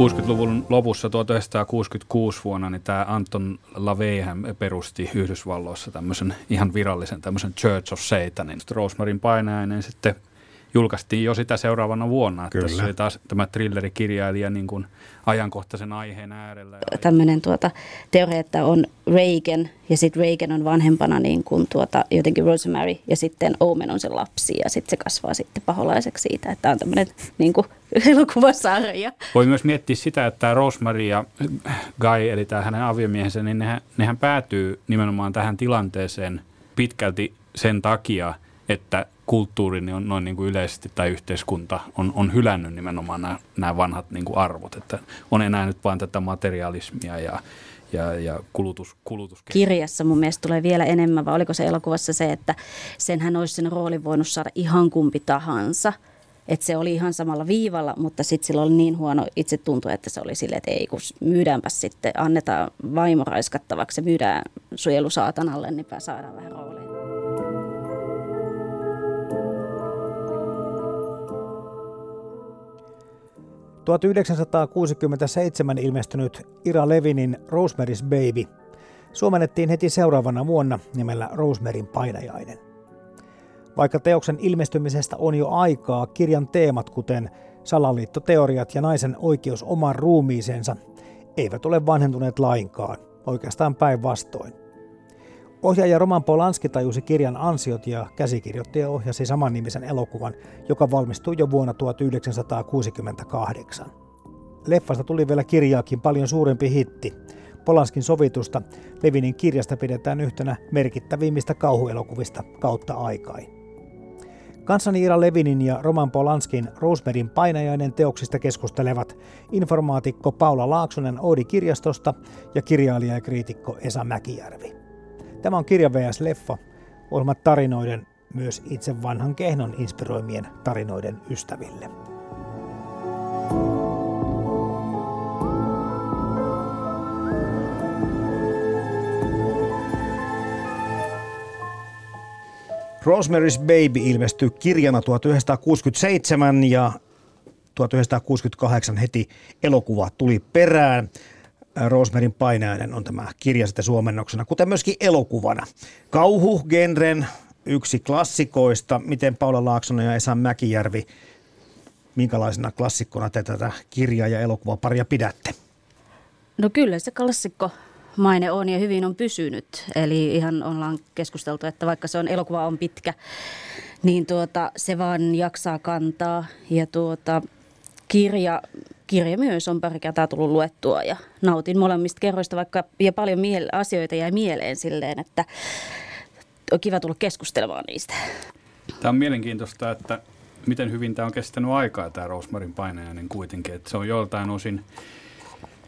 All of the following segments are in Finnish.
60-luvun lopussa 1966 vuonna niin tämä Anton LaVey perusti Yhdysvalloissa tämmöisen ihan virallisen tämmöisen Church of Satanin. Rosemarin painajainen sitten julkaistiin jo sitä seuraavana vuonna. Että tässä oli taas tämä thrillerikirjailija niin kuin ajankohtaisen aiheen äärellä. Tämmöinen tuota, teoria, että on Reagan ja sitten Reagan on vanhempana niin kuin tuota, jotenkin Rosemary ja sitten Omen on se lapsi ja sitten se kasvaa sitten paholaiseksi siitä, että on tämmöinen niin kuin elokuvasarja. Voi myös miettiä sitä, että Rosemary ja Guy, eli tämä hänen aviomiehensä, niin nehän, nehän päätyy nimenomaan tähän tilanteeseen pitkälti sen takia, että kulttuuri niin on noin niin kuin yleisesti tai yhteiskunta on, on hylännyt nimenomaan nämä, nämä vanhat niin kuin arvot, että on enää nyt vain tätä materialismia ja, ja, ja kulutus, kulutus. Kirjassa mun mielestä tulee vielä enemmän, vai oliko se elokuvassa se, että senhän olisi sen roolin voinut saada ihan kumpi tahansa. Että se oli ihan samalla viivalla, mutta sitten sillä oli niin huono itse tuntu, että se oli silleen, että ei kun myydäänpä sitten, annetaan vaimo raiskattavaksi ja myydään suojelusaatanalle, niin saadaan vähän roolia. 1967 ilmestynyt Ira Levinin Rosemary's Baby suomennettiin heti seuraavana vuonna nimellä Rosemaryn painajainen. Vaikka teoksen ilmestymisestä on jo aikaa, kirjan teemat kuten salaliittoteoriat ja naisen oikeus omaan ruumiiseensa eivät ole vanhentuneet lainkaan, oikeastaan päinvastoin. Ohjaaja Roman Polanski tajusi kirjan ansiot ja käsikirjoittaja ohjasi samannimisen elokuvan, joka valmistui jo vuonna 1968. Leffasta tuli vielä kirjaakin paljon suurempi hitti. Polanskin sovitusta Levinin kirjasta pidetään yhtenä merkittävimmistä kauhuelokuvista kautta aikai. Kanssani Ira Levinin ja Roman Polanskin Rosemerin painajainen teoksista keskustelevat informaatikko Paula Laaksonen Oodi kirjastosta ja kirjailija ja kriitikko Esa Mäkijärvi. Tämä on kirja VS Leffa, ohjelmat tarinoiden myös itse vanhan kehnon inspiroimien tarinoiden ystäville. Rosemary's Baby ilmestyi kirjana 1967 ja 1968 heti elokuva tuli perään. Rosemaryn painajainen on tämä kirja sitten suomennoksena, kuten myöskin elokuvana. Kauhu-genren yksi klassikoista. Miten Paula Laaksonen ja Esa Mäkijärvi, minkälaisena klassikkona te tätä kirjaa ja elokuvaparia pidätte? No kyllä se klassikko maine on ja hyvin on pysynyt. Eli ihan ollaan keskusteltu, että vaikka se on elokuva on pitkä, niin tuota, se vaan jaksaa kantaa. Ja tuota, kirja, kirja myös on pari kertaa tullut luettua ja nautin molemmista kerroista, vaikka ja paljon miele- asioita jäi mieleen silleen, että on kiva tulla keskustelemaan niistä. Tämä on mielenkiintoista, että miten hyvin tämä on kestänyt aikaa tämä Rosmarin painajainen kuitenkin, että se on joltain osin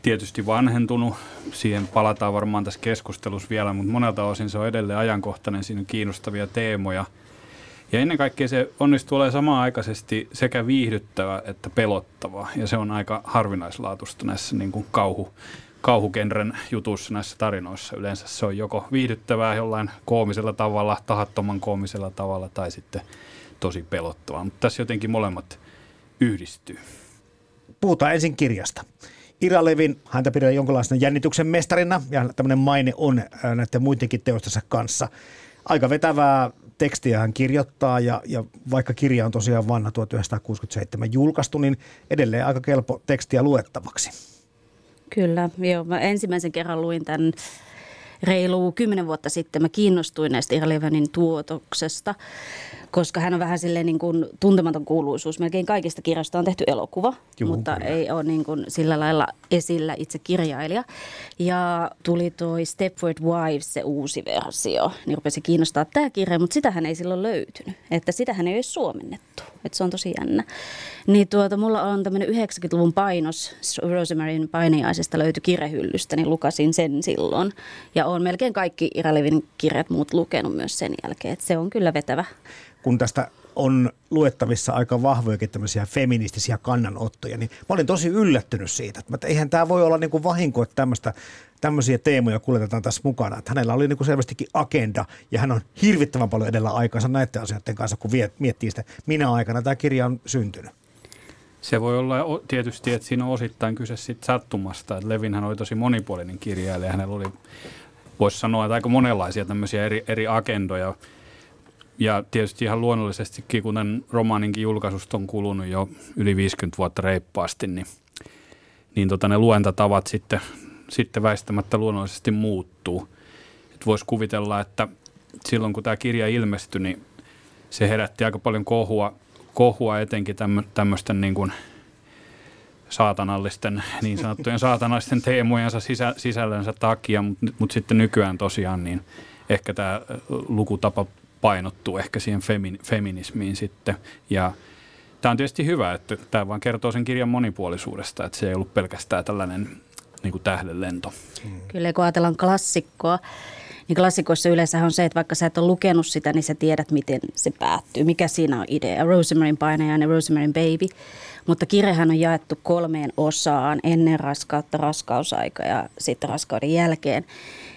tietysti vanhentunut, siihen palataan varmaan tässä keskustelussa vielä, mutta monelta osin se on edelleen ajankohtainen, siinä on kiinnostavia teemoja. Ja ennen kaikkea se onnistuu olemaan samaan aikaisesti sekä viihdyttävä että pelottava, ja se on aika harvinaislaatuista näissä niin kuin kauhu, kauhugenren jutuissa näissä tarinoissa. Yleensä se on joko viihdyttävää jollain koomisella tavalla, tahattoman koomisella tavalla tai sitten tosi pelottavaa. Mutta tässä jotenkin molemmat yhdistyy. Puhutaan ensin kirjasta. Ira Levin, häntä pidetään jonkinlaisena jännityksen mestarina ja tämmöinen maine on äh, näiden muidenkin teostensa kanssa. Aika vetävää tekstiä hän kirjoittaa ja, ja vaikka kirja on tosiaan vanha 1967 julkaistu, niin edelleen aika kelpo tekstiä luettavaksi. Kyllä, joo. Mä ensimmäisen kerran luin tämän reilu kymmenen vuotta sitten. Mä kiinnostuin näistä Ira Levenin tuotoksesta koska hän on vähän silleen niin kuin tuntematon kuuluisuus. Melkein kaikista kirjoista on tehty elokuva, Juhu, mutta kyllä. ei ole niin kuin sillä lailla esillä itse kirjailija. Ja tuli toi Stepford Wives, se uusi versio, niin rupesi kiinnostaa tämä kirja, mutta sitähän ei silloin löytynyt. Että sitähän ei ole suomennettu, että se on tosi jännä. Niin tuota, mulla on tämmöinen 90-luvun painos Rosemaryn painajaisesta löytyi kirjahyllystä, niin lukasin sen silloin. Ja on melkein kaikki Ira Levin kirjat muut lukenut myös sen jälkeen, että se on kyllä vetävä. Kun tästä on luettavissa aika vahvojakin tämmöisiä feministisiä kannanottoja, niin mä olin tosi yllättynyt siitä, että eihän tämä voi olla niin kuin vahinko, että tämmöistä, tämmöisiä teemoja kuljetetaan tässä mukana. Että hänellä oli niin kuin selvästikin agenda ja hän on hirvittävän paljon edellä aikansa näiden asioiden kanssa, kun miettii sitä, minä aikana tämä kirja on syntynyt. Se voi olla tietysti, että siinä on osittain kyse sit sattumasta. Että Levinhän oli tosi monipuolinen kirjailija. Hänellä oli, voisi sanoa, että aika monenlaisia tämmöisiä eri, eri agendoja. Ja tietysti ihan luonnollisesti, kun tämän romaaninkin julkaisusta on kulunut jo yli 50 vuotta reippaasti, niin, niin tota, ne luentatavat sitten, sitten väistämättä luonnollisesti muuttuu. Voisi kuvitella, että silloin kun tämä kirja ilmestyi, niin se herätti aika paljon kohua kohua etenkin tämmöisten niin kuin saatanallisten, niin sanottujen saatanallisten teemojensa sisä, sisällönsä takia, mutta mut sitten nykyään tosiaan niin ehkä tämä lukutapa painottuu ehkä siihen femin, feminismiin sitten ja Tämä on tietysti hyvä, että tämä vaan kertoo sen kirjan monipuolisuudesta, että se ei ollut pelkästään tällainen niin kuin tähdenlento. Kyllä, kun ajatellaan klassikkoa, niin klassikoissa yleensä on se, että vaikka sä et ole lukenut sitä, niin sä tiedät, miten se päättyy. Mikä siinä on idea? Rosemaryn painajainen, Rosemaryn baby. Mutta kirjahan on jaettu kolmeen osaan ennen raskautta, raskausaika ja sitten raskauden jälkeen.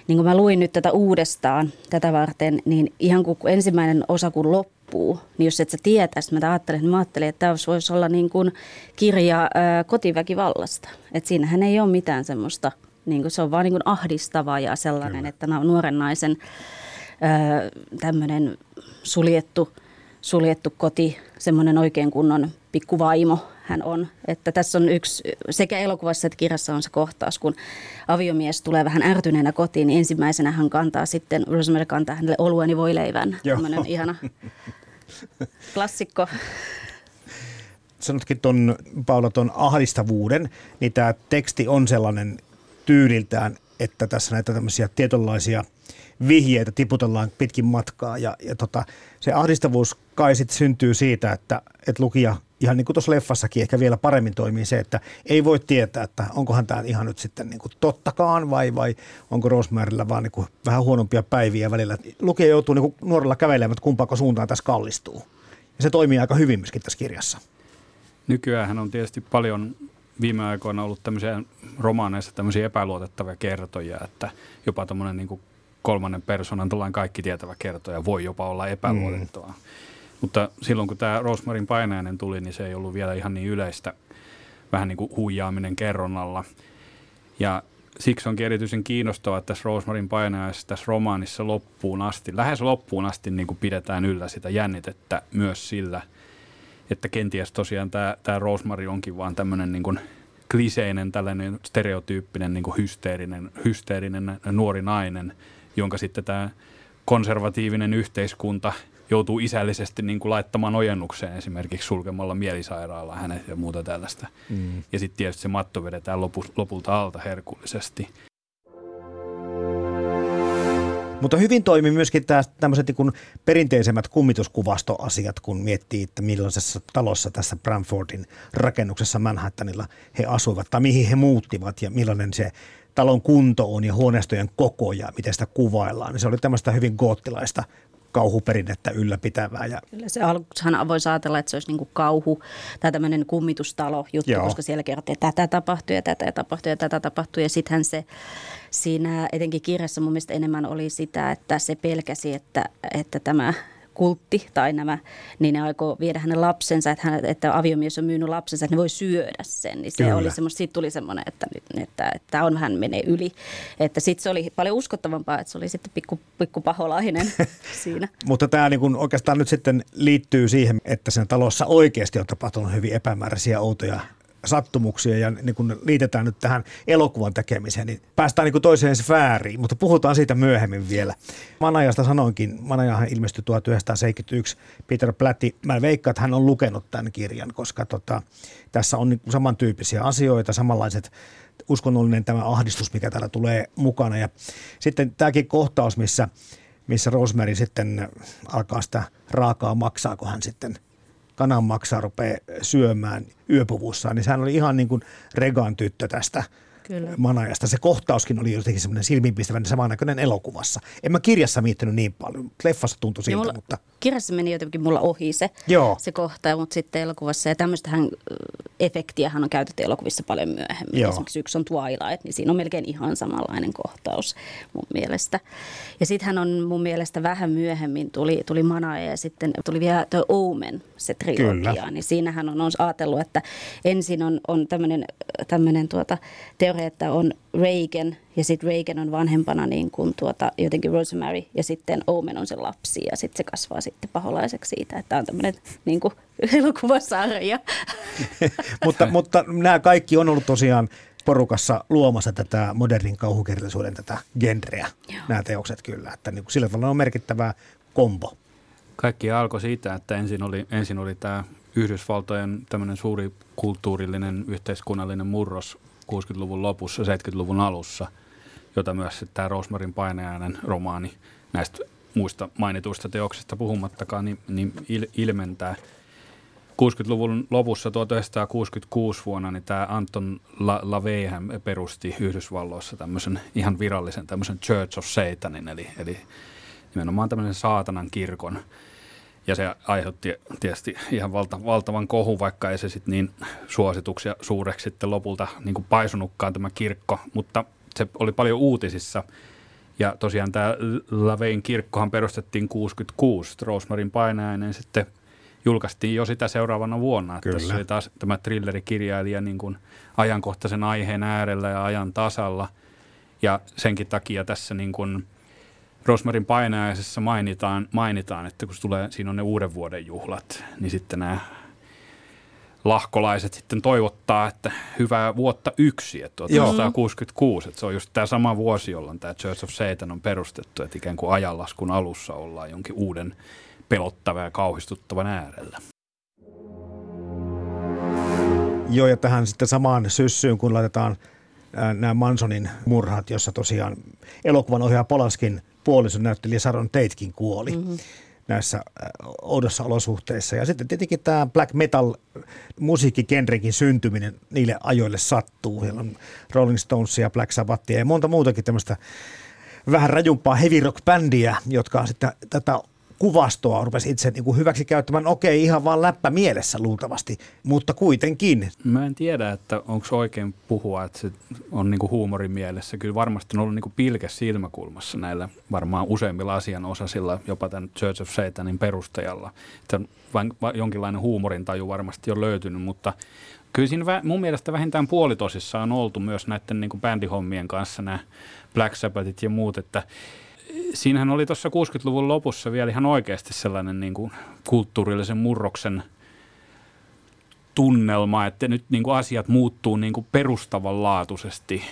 Niin kun mä luin nyt tätä uudestaan tätä varten, niin ihan kun ensimmäinen osa kun loppuu, niin jos et sä tietäisi, mä ajattelin, mä ajattelin, että tämä voisi olla niin kuin kirja ää, kotiväkivallasta. Että siinähän ei ole mitään semmoista – niin kuin se on vaan niin kuin ahdistava ja sellainen, Kyllä. että nuoren naisen tämmöinen suljettu, suljettu koti, semmoinen oikein kunnon pikkuvaimo hän on. Että tässä on yksi, sekä elokuvassa että kirjassa on se kohtaus, kun aviomies tulee vähän ärtyneenä kotiin, niin ensimmäisenä hän kantaa sitten, Rosemary kantaa hänelle olueni voileivän. Tämmöinen ihana klassikko sanotkin tuon Paula tuon ahdistavuuden, niin tämä teksti on sellainen tyyliltään, että tässä näitä tämmöisiä tietynlaisia vihjeitä tiputellaan pitkin matkaa. Ja, ja tota, se ahdistavuus kai sitten syntyy siitä, että, että lukija, ihan niin kuin tuossa leffassakin ehkä vielä paremmin toimii se, että ei voi tietää, että onkohan tämä ihan nyt sitten niin kuin tottakaan vai, vai onko Rosemaryllä vaan niin kuin vähän huonompia päiviä välillä. Lukija joutuu niin kuin nuorella kävelemään, että kumpaako suuntaan tässä kallistuu. Ja se toimii aika hyvin myöskin tässä kirjassa. Nykyään on tietysti paljon viime aikoina ollut tämmöisiä romaaneissa tämmöisiä epäluotettavia kertoja, että jopa tämmöinen niin kolmannen persoonan tällainen kaikki tietävä kertoja voi jopa olla epäluotettavaa. Mm. Mutta silloin kun tämä Rosmarin painainen tuli, niin se ei ollut vielä ihan niin yleistä, vähän niin kuin huijaaminen kerronnalla. Ja siksi onkin erityisen kiinnostavaa, että tässä Rosmarin painajaisessa tässä romaanissa loppuun asti, lähes loppuun asti niin kuin pidetään yllä sitä jännitettä myös sillä – että kenties tosiaan tämä, tämä Rosemary onkin vaan tämmöinen niin kuin kliseinen, tällainen stereotyyppinen niin kuin hysteerinen, hysteerinen nuori nainen, jonka sitten tämä konservatiivinen yhteiskunta joutuu isällisesti niin kuin laittamaan ojennukseen esimerkiksi sulkemalla mielisairaala hänet ja muuta tällaista. Mm. Ja sitten tietysti se matto vedetään lopu, lopulta alta herkullisesti. Mutta hyvin toimi myöskin tämmöiset niin perinteisemmät kummituskuvastoasiat, kun miettii, että millaisessa talossa tässä Bramfordin rakennuksessa Manhattanilla he asuivat tai mihin he muuttivat ja millainen se talon kunto on ja huoneistojen koko ja miten sitä kuvaillaan. Niin se oli tämmöistä hyvin goottilaista kauhuperinnettä ylläpitävää. Ja... Kyllä se aluksihan voisi ajatella, että se olisi niin kuin kauhu tai tämmöinen kummitustalo juttu, Joo. koska siellä kerrottiin, että tätä tapahtui ja tätä tapahtui ja tätä tapahtui. Ja sittenhän se siinä etenkin kirjassa mun mielestä enemmän oli sitä, että se pelkäsi, että, että tämä kultti tai nämä, niin ne aikoo viedä hänen lapsensa, että, hän, että aviomies on myynyt lapsensa, että ne voi syödä sen. Niin se Kyllä. oli semmoista, siitä tuli semmoinen, että, nyt, että, että on vähän menee yli. Että sitten se oli paljon uskottavampaa, että se oli sitten pikku, pikku paholainen siinä. Mutta tämä niin kun oikeastaan nyt sitten liittyy siihen, että sen talossa oikeasti on tapahtunut hyvin epämääräisiä outoja sattumuksia ja niin kun liitetään nyt tähän elokuvan tekemiseen, niin päästään niin toiseen sfääriin, mutta puhutaan siitä myöhemmin vielä. Manajasta sanoinkin, Manajahan ilmestyi 1971, Peter Platti. Mä veikkaan, että hän on lukenut tämän kirjan, koska tota, tässä on niin samantyyppisiä asioita, samanlaiset uskonnollinen tämä ahdistus, mikä täällä tulee mukana. Ja sitten tämäkin kohtaus, missä, missä Rosemary sitten alkaa sitä raakaa maksaa, kun hän sitten kanan maksaa rupeaa syömään yöpuvussaan, niin sehän oli ihan niin kuin Regan tyttö tästä Kyllä. manajasta. Se kohtauskin oli jotenkin semmoinen silmiinpistävän samannäköinen elokuvassa. En mä kirjassa miettinyt niin paljon. Leffassa tuntui siltä, mulla, mutta... Kirjassa meni jotenkin mulla ohi se, Joo. se kohta, mutta sitten elokuvassa. Ja tämmöistähän efektiä on käytetty elokuvissa paljon myöhemmin. Joo. Esimerkiksi yksi on Twilight, niin siinä on melkein ihan samanlainen kohtaus mun mielestä. Ja sittenhän on mun mielestä vähän myöhemmin tuli, tuli Mana ja sitten tuli vielä The Omen, se trilogia. Kyllä. Niin siinähän on, on ajatellut, että ensin on, on tämmöinen, tämmöinen tuota, teoria, että on Reagan ja sitten Reagan on vanhempana niin kuin tuota, jotenkin Rosemary ja sitten Omen on se lapsi ja sitten se kasvaa sitten paholaiseksi siitä, että on tämmöinen niin kuin elokuvasarja. mutta, mutta nämä kaikki on ollut tosiaan porukassa luomassa tätä modernin kauhukirjallisuuden tätä genreä, Joo. nämä teokset kyllä, että niin kuin sillä tavalla on merkittävää kombo. Kaikki alkoi siitä, että ensin oli, ensin oli tämä Yhdysvaltojen tämmöinen suuri kulttuurillinen, yhteiskunnallinen murros 60-luvun lopussa, 70-luvun alussa, jota myös tämä Rosmarin painajainen romaani näistä muista mainituista teoksista puhumattakaan, niin, niin il, ilmentää. 60-luvun lopussa 1966 vuonna niin tämä Anton La- LaVey perusti Yhdysvalloissa tämmöisen ihan virallisen tämmöisen Church of Satanin, eli, eli nimenomaan tämmöisen saatanan kirkon – ja se aiheutti tietysti ihan valta, valtavan kohun, vaikka ei se sitten niin suosituksia suureksi sitten lopulta niin kuin paisunutkaan tämä kirkko, mutta se oli paljon uutisissa. Ja tosiaan tämä Lavein kirkkohan perustettiin 66, Rosemarin painajainen sitten julkaistiin jo sitä seuraavana vuonna. Kyllä. Tässä oli taas tämä thrillerikirjailija niin kuin ajankohtaisen aiheen äärellä ja ajan tasalla. Ja senkin takia tässä niin kuin – Rosmarin painajaisessa mainitaan, mainitaan, että kun tulee, siinä on ne uuden vuoden juhlat, niin sitten nämä lahkolaiset sitten toivottaa, että hyvää vuotta yksi, että 1966, että se on just tämä sama vuosi, jolloin tämä Church of Satan on perustettu, että ikään kuin ajanlaskun alussa ollaan jonkin uuden pelottavan ja kauhistuttavan äärellä. Joo, ja tähän sitten samaan syssyyn, kun laitetaan nämä Mansonin murhat, jossa tosiaan elokuvan ohjaaja Polaskin puolison näyttelijä Saron Tatekin kuoli mm-hmm. näissä äh, oudossa olosuhteissa. Ja sitten tietenkin tämä black metal musiikkikenrekin syntyminen niille ajoille sattuu. Siellä on Rolling Stonesia, Black Sabbathia ja monta muutakin tämmöistä vähän rajumpaa heavy rock bändiä, jotka sitten tätä kuvastoa rupesi itse niin kuin hyväksi käyttämään. Okei, ihan vaan läppä mielessä luultavasti, mutta kuitenkin. Mä en tiedä, että onko oikein puhua, että se on niin kuin huumorin mielessä. Kyllä varmasti on ollut niin kuin pilke silmäkulmassa näillä varmaan useimmilla asianosasilla, jopa tämän Church of Satanin perustajalla. Että vain, jonkinlainen huumorintaju varmasti on löytynyt, mutta kyllä siinä mun mielestä vähintään puolitosissa on oltu myös näiden niin kuin bändihommien kanssa nämä Black Sabbathit ja muut, että siinähän oli tuossa 60-luvun lopussa vielä ihan oikeasti sellainen niin kuin kulttuurillisen murroksen tunnelma, että nyt niin kuin asiat muuttuu niin kuin perustavanlaatuisesti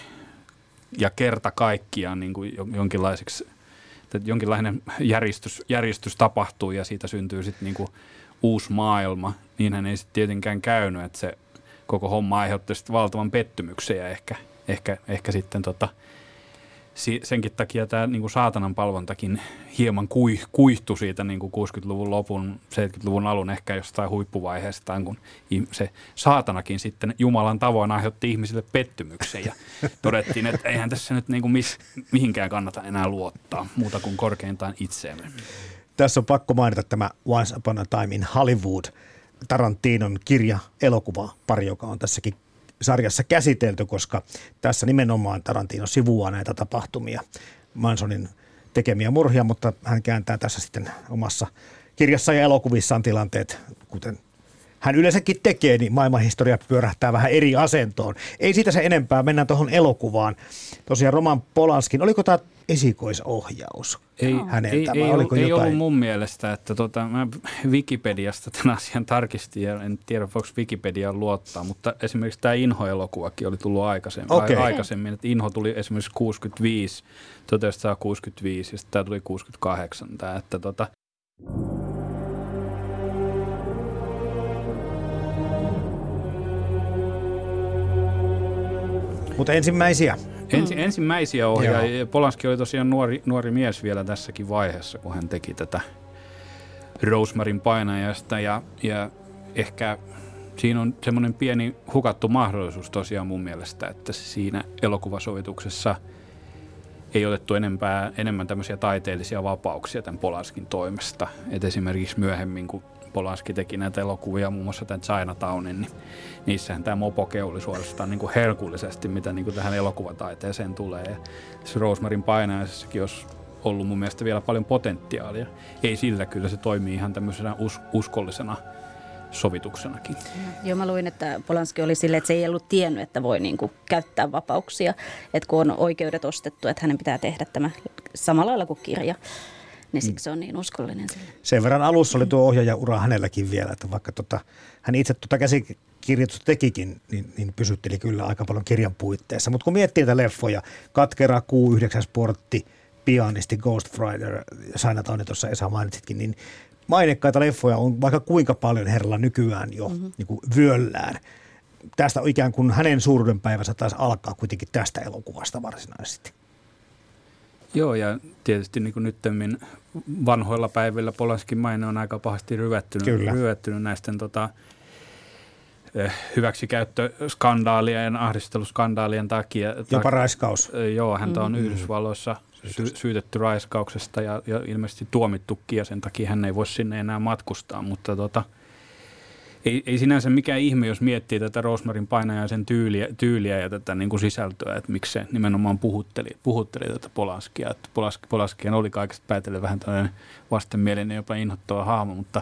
ja kerta kaikkiaan niin kuin jonkinlaiseksi, että jonkinlainen järjestys, järjestys tapahtuu ja siitä syntyy sitten niin kuin uusi maailma. Niinhän ei sitten tietenkään käynyt, että se koko homma aiheutti sitten valtavan pettymyksen ja ehkä, ehkä, ehkä sitten tota – senkin takia tämä niin kuin saatanan palvontakin hieman kui, kuihtui siitä niin kuin 60-luvun lopun, 70-luvun alun ehkä jostain huippuvaiheestaan, kun se saatanakin sitten Jumalan tavoin aiheutti ihmisille pettymyksen ja todettiin, että eihän tässä nyt niin kuin mis, mihinkään kannata enää luottaa muuta kuin korkeintaan itseemme. Tässä on pakko mainita tämä Once Upon a Time in Hollywood, Tarantinon kirja, elokuva, pari, joka on tässäkin sarjassa käsitelty, koska tässä nimenomaan Tarantino sivuaa näitä tapahtumia, Mansonin tekemiä murhia, mutta hän kääntää tässä sitten omassa kirjassa ja elokuvissaan tilanteet, kuten hän yleensäkin tekee, niin maailmanhistoria pyörähtää vähän eri asentoon. Ei siitä se enempää, mennään tuohon elokuvaan. Tosiaan Roman Polanskin, oliko tämä esikoisohjaus? Ei, häneltä, ei, ei, oliko ei ollut mun mielestä, että tota, mä Wikipediasta tämän asian tarkistin ja en tiedä voiko Wikipedia luottaa, mutta esimerkiksi tämä Inho-elokuvakin oli tullut aikaisemmin, okay. aikaisemmin että Inho tuli esimerkiksi 65, 1965 ja sitten tämä tuli 68, tämä, että tota, Mutta ensimmäisiä. Ensi, ensimmäisiä ohjaajia. Polanski oli tosiaan nuori, nuori mies vielä tässäkin vaiheessa, kun hän teki tätä Rosemarin painajasta. Ja, ja ehkä siinä on semmoinen pieni hukattu mahdollisuus tosiaan mun mielestä, että siinä elokuvasovituksessa ei otettu enempää, enemmän tämmöisiä taiteellisia vapauksia tämän Polanskin toimesta. Et esimerkiksi myöhemmin, kun Polanski teki näitä elokuvia, muun muassa tämän Chinatownin, niin niissähän tämä mopoke oli suorastaan niin kuin herkullisesti, mitä niin kuin tähän elokuvataiteeseen tulee. Ja se Rosemarin painajaisessakin olisi ollut mun mielestä vielä paljon potentiaalia. Ei sillä, kyllä se toimii ihan tämmöisenä us- uskollisena sovituksenakin. Joo, mä luin, että Polanski oli silleen, että se ei ollut tiennyt, että voi niin kuin käyttää vapauksia. Että kun on oikeudet ostettu, että hänen pitää tehdä tämä samalla lailla kuin kirja niin siksi se on niin uskollinen sille. Sen verran alussa oli tuo ohjaajaura hänelläkin vielä, että vaikka tota, hän itse tuota käsikirjoitusta tekikin, niin, niin pysytteli kyllä aika paljon kirjan puitteissa. Mutta kun miettii näitä leffoja, Katkera, Q9 Sportti, Pianisti, Ghost Rider, Sainatauni tuossa Esa mainitsitkin, niin mainekkaita leffoja on vaikka kuinka paljon herralla nykyään jo mm-hmm. niin kuin vyöllään. Tästä ikään kuin hänen suuruudenpäivänsä taisi alkaa kuitenkin tästä elokuvasta varsinaisesti. Joo, ja tietysti niin kuin nyttemmin vanhoilla päivillä Polanskin maine on aika pahasti ryvettynyt, ryvettynyt näisten tota, eh, hyväksikäyttöskandaalien ahdisteluskandaalien takia. Jopa raiskaus. Eh, joo, häntä on mm-hmm. Yhdysvalloissa sy- syytetty raiskauksesta ja, ja ilmeisesti tuomittukin ja sen takia hän ei voi sinne enää matkustaa, mutta tota, ei, ei sinänsä mikään ihme, jos miettii tätä Rosmarin painajaisen tyyliä, tyyliä ja tätä niin kuin sisältöä, että miksi se nimenomaan puhutteli, puhutteli tätä Polaskia. Että Polaski, Polaskien oli kaikesta päätellen vähän tällainen vastenmielinen, jopa inhottava hahmo, mutta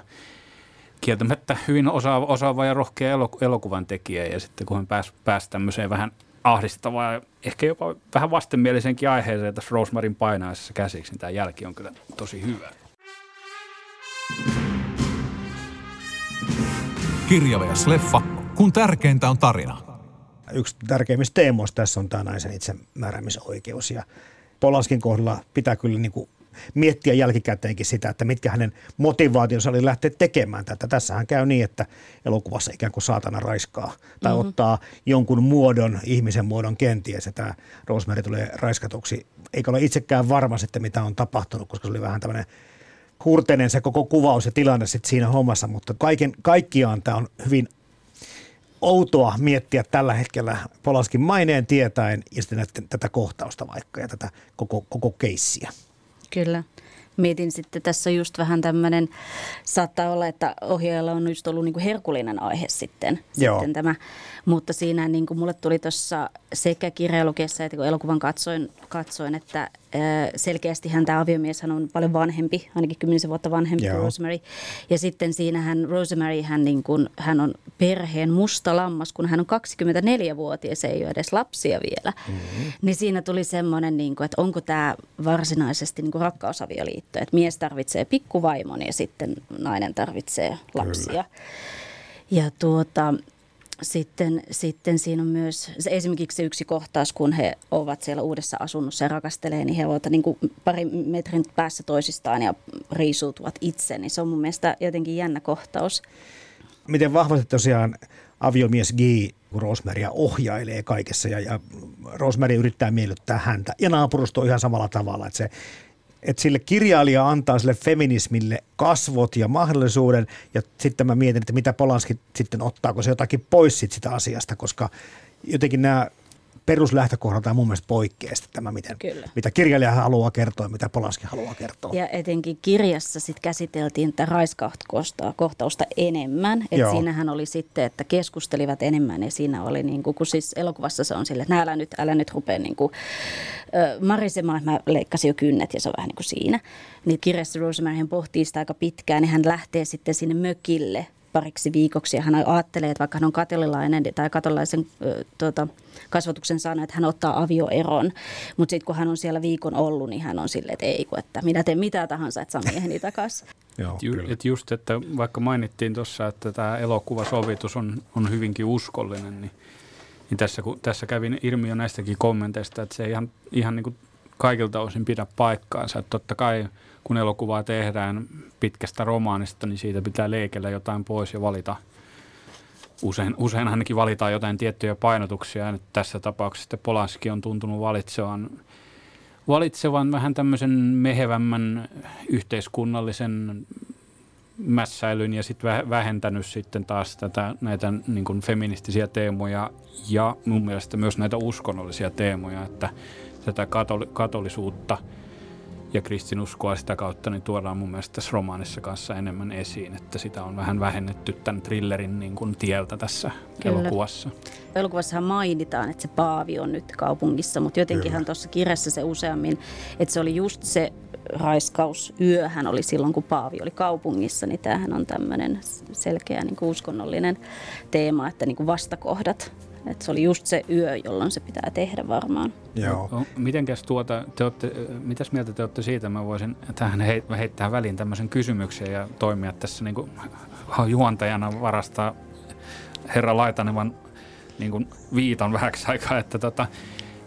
kieltämättä hyvin osaava, osaava ja rohkea elokuvan tekijä. Ja sitten kun hän pääsi, pääsi tämmöiseen vähän ahdistavaa ja ehkä jopa vähän vastenmielisenkin aiheeseen tässä Rosemarin painajaisessa käsiksi, niin tämä jälki on kyllä tosi hyvä. Kirja vs. leffa, kun tärkeintä on tarina. Yksi tärkeimmistä teemoista tässä on tämä naisen itsemääräämisoikeus ja Polanskin kohdalla pitää kyllä niin kuin miettiä jälkikäteenkin sitä, että mitkä hänen motivaationsa oli lähteä tekemään tätä. Tässähän käy niin, että elokuvassa ikään kuin saatana raiskaa tai mm-hmm. ottaa jonkun muodon, ihmisen muodon kenties, että tämä Rosemary tulee raiskatuksi. Eikä ole itsekään varma sitten, mitä on tapahtunut, koska se oli vähän tämmöinen hurteinen se koko kuvaus ja tilanne sit siinä hommassa, mutta kaiken, kaikkiaan tämä on hyvin outoa miettiä tällä hetkellä Polaskin maineen tietäen ja sitten tätä kohtausta vaikka ja tätä koko, koko keissiä. Kyllä mietin sitten tässä just vähän tämmöinen, saattaa olla, että ohjaajalla on just ollut niin kuin herkullinen aihe sitten, sitten tämä. Mutta siinä niin kuin mulle tuli tuossa sekä kirjailukeessa että kun elokuvan katsoin, katsoin että selkeästi hän tämä aviomies hän on paljon vanhempi, ainakin kymmenisen vuotta vanhempi kuin Rosemary. Ja sitten siinähän Rosemary, hän, niin kuin, hän on perheen musta lammas, kun hän on 24-vuotias, ei ole edes lapsia vielä. Mm-hmm. Niin siinä tuli semmoinen, niin kuin, että onko tämä varsinaisesti niin kuin rakkausavioliitto, että mies tarvitsee pikkuvaimon ja sitten nainen tarvitsee lapsia. Kyllä. Ja tuota, sitten, sitten siinä on myös se esimerkiksi se yksi kohtaus, kun he ovat siellä uudessa asunnossa ja rakastelee, niin he ovat niin kuin pari metrin päässä toisistaan ja riisuutuvat itse. Niin se on mun mielestä jotenkin jännä kohtaus. Miten vahvasti tosiaan aviomies G Rosemaria ohjailee kaikessa ja, ja Rosemary yrittää miellyttää häntä. Ja naapurusto on ihan samalla tavalla, että se että sille kirjailija antaa sille feminismille kasvot ja mahdollisuuden. Ja sitten mä mietin, että mitä Polanski sitten ottaako se jotakin pois sit sitä asiasta, koska jotenkin nämä peruslähtökohdalta on mun mielestä poikkeaa tämä, miten, Kyllä. mitä kirjailija haluaa kertoa, mitä Polanski haluaa kertoa. Ja etenkin kirjassa sit käsiteltiin tätä raiskauskohtausta enemmän. Et siinähän oli sitten, että keskustelivat enemmän ja siinä oli, niin kuin, kun siis elokuvassa se on sille, että älä nyt, älä nyt rupea niin kuin, äh, marisemaan, että mä leikkasin jo kynnet ja se on vähän niin kuin siinä. Niin kirjassa Rosemary pohtii sitä aika pitkään ja hän lähtee sitten sinne mökille pariksi viikoksi ja hän ajattelee, että vaikka hän on katolilainen tai katolilaisen tuota, kasvatuksen saanut, että hän ottaa avioeron, mutta sitten kun hän on siellä viikon ollut, niin hän on silleen, että ei kun, että minä teen mitä tahansa, että saa mieheni takaisin. Joo, Ju, et just, että vaikka mainittiin tuossa, että tämä elokuvasovitus on, on hyvinkin uskollinen, niin, niin tässä, kun, tässä kävin ilmi jo näistäkin kommenteista, että se ei ihan, ihan niin kuin kaikilta osin pidä paikkaansa. Että totta kai kun elokuvaa tehdään pitkästä romaanista, niin siitä pitää leikellä jotain pois ja valita. Usein, usein ainakin valitaan jotain tiettyjä painotuksia. Nyt tässä tapauksessa Polanski on tuntunut valitsevan, valitsevan vähän tämmöisen mehevämmän yhteiskunnallisen mässäilyn ja sitten vähentänyt sitten taas tätä, näitä niin kuin feministisiä teemoja ja mun mielestä myös näitä uskonnollisia teemoja, että tätä katoli- katolisuutta – ja kristinuskoa sitä kautta niin tuodaan mun mielestä tässä romaanissa kanssa enemmän esiin, että sitä on vähän vähennetty tämän thrillerin niin kuin tieltä tässä Kyllä. elokuvassa. Elokuvassahan mainitaan, että se Paavi on nyt kaupungissa, mutta jotenkinhan tuossa kirjassa se useammin, että se oli just se raiskausyöhän oli silloin, kun Paavi oli kaupungissa, niin tämähän on tämmöinen selkeä niin kuin uskonnollinen teema, että niin kuin vastakohdat et se oli just se yö, jolloin se pitää tehdä varmaan. Joo. Mitenkäs tuota, te olette, mitäs mieltä te olette siitä? Mä voisin tähän heittää väliin tämmöisen kysymyksen ja toimia tässä niin kuin juontajana varastaa herra Laitanevan niin kuin viiton vähäksi aikaa. Että tota,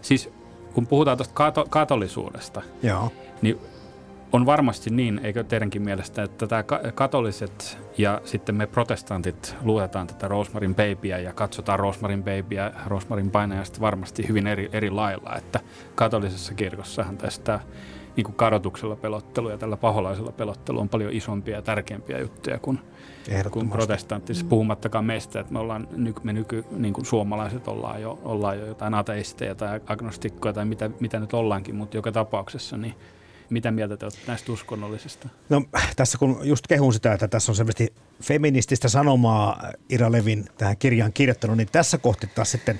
siis kun puhutaan tuosta kato, katolisuudesta, Joo. niin on varmasti niin, eikö teidänkin mielestä, että tämä katoliset ja sitten me protestantit luetaan tätä Rosemarin Babyä ja katsotaan Rosemarin Babyä, Rosemarin painajasta varmasti hyvin eri, eri lailla, että katolisessa kirkossahan tästä niin kuin kadotuksella pelottelu ja tällä paholaisella pelottelu on paljon isompia ja tärkeämpiä juttuja kuin, kuin protestanttisessa. Puhumattakaan meistä, että me, ollaan, me nyky, niin kuin suomalaiset ollaan jo, ollaan jo jotain ateisteja tai agnostikkoja tai mitä, mitä nyt ollaankin, mutta joka tapauksessa niin mitä mieltä te olette näistä uskonnollisista? No tässä kun just kehun sitä, että tässä on selvästi feminististä sanomaa Ira Levin tähän kirjaan kirjoittanut, niin tässä kohti taas sitten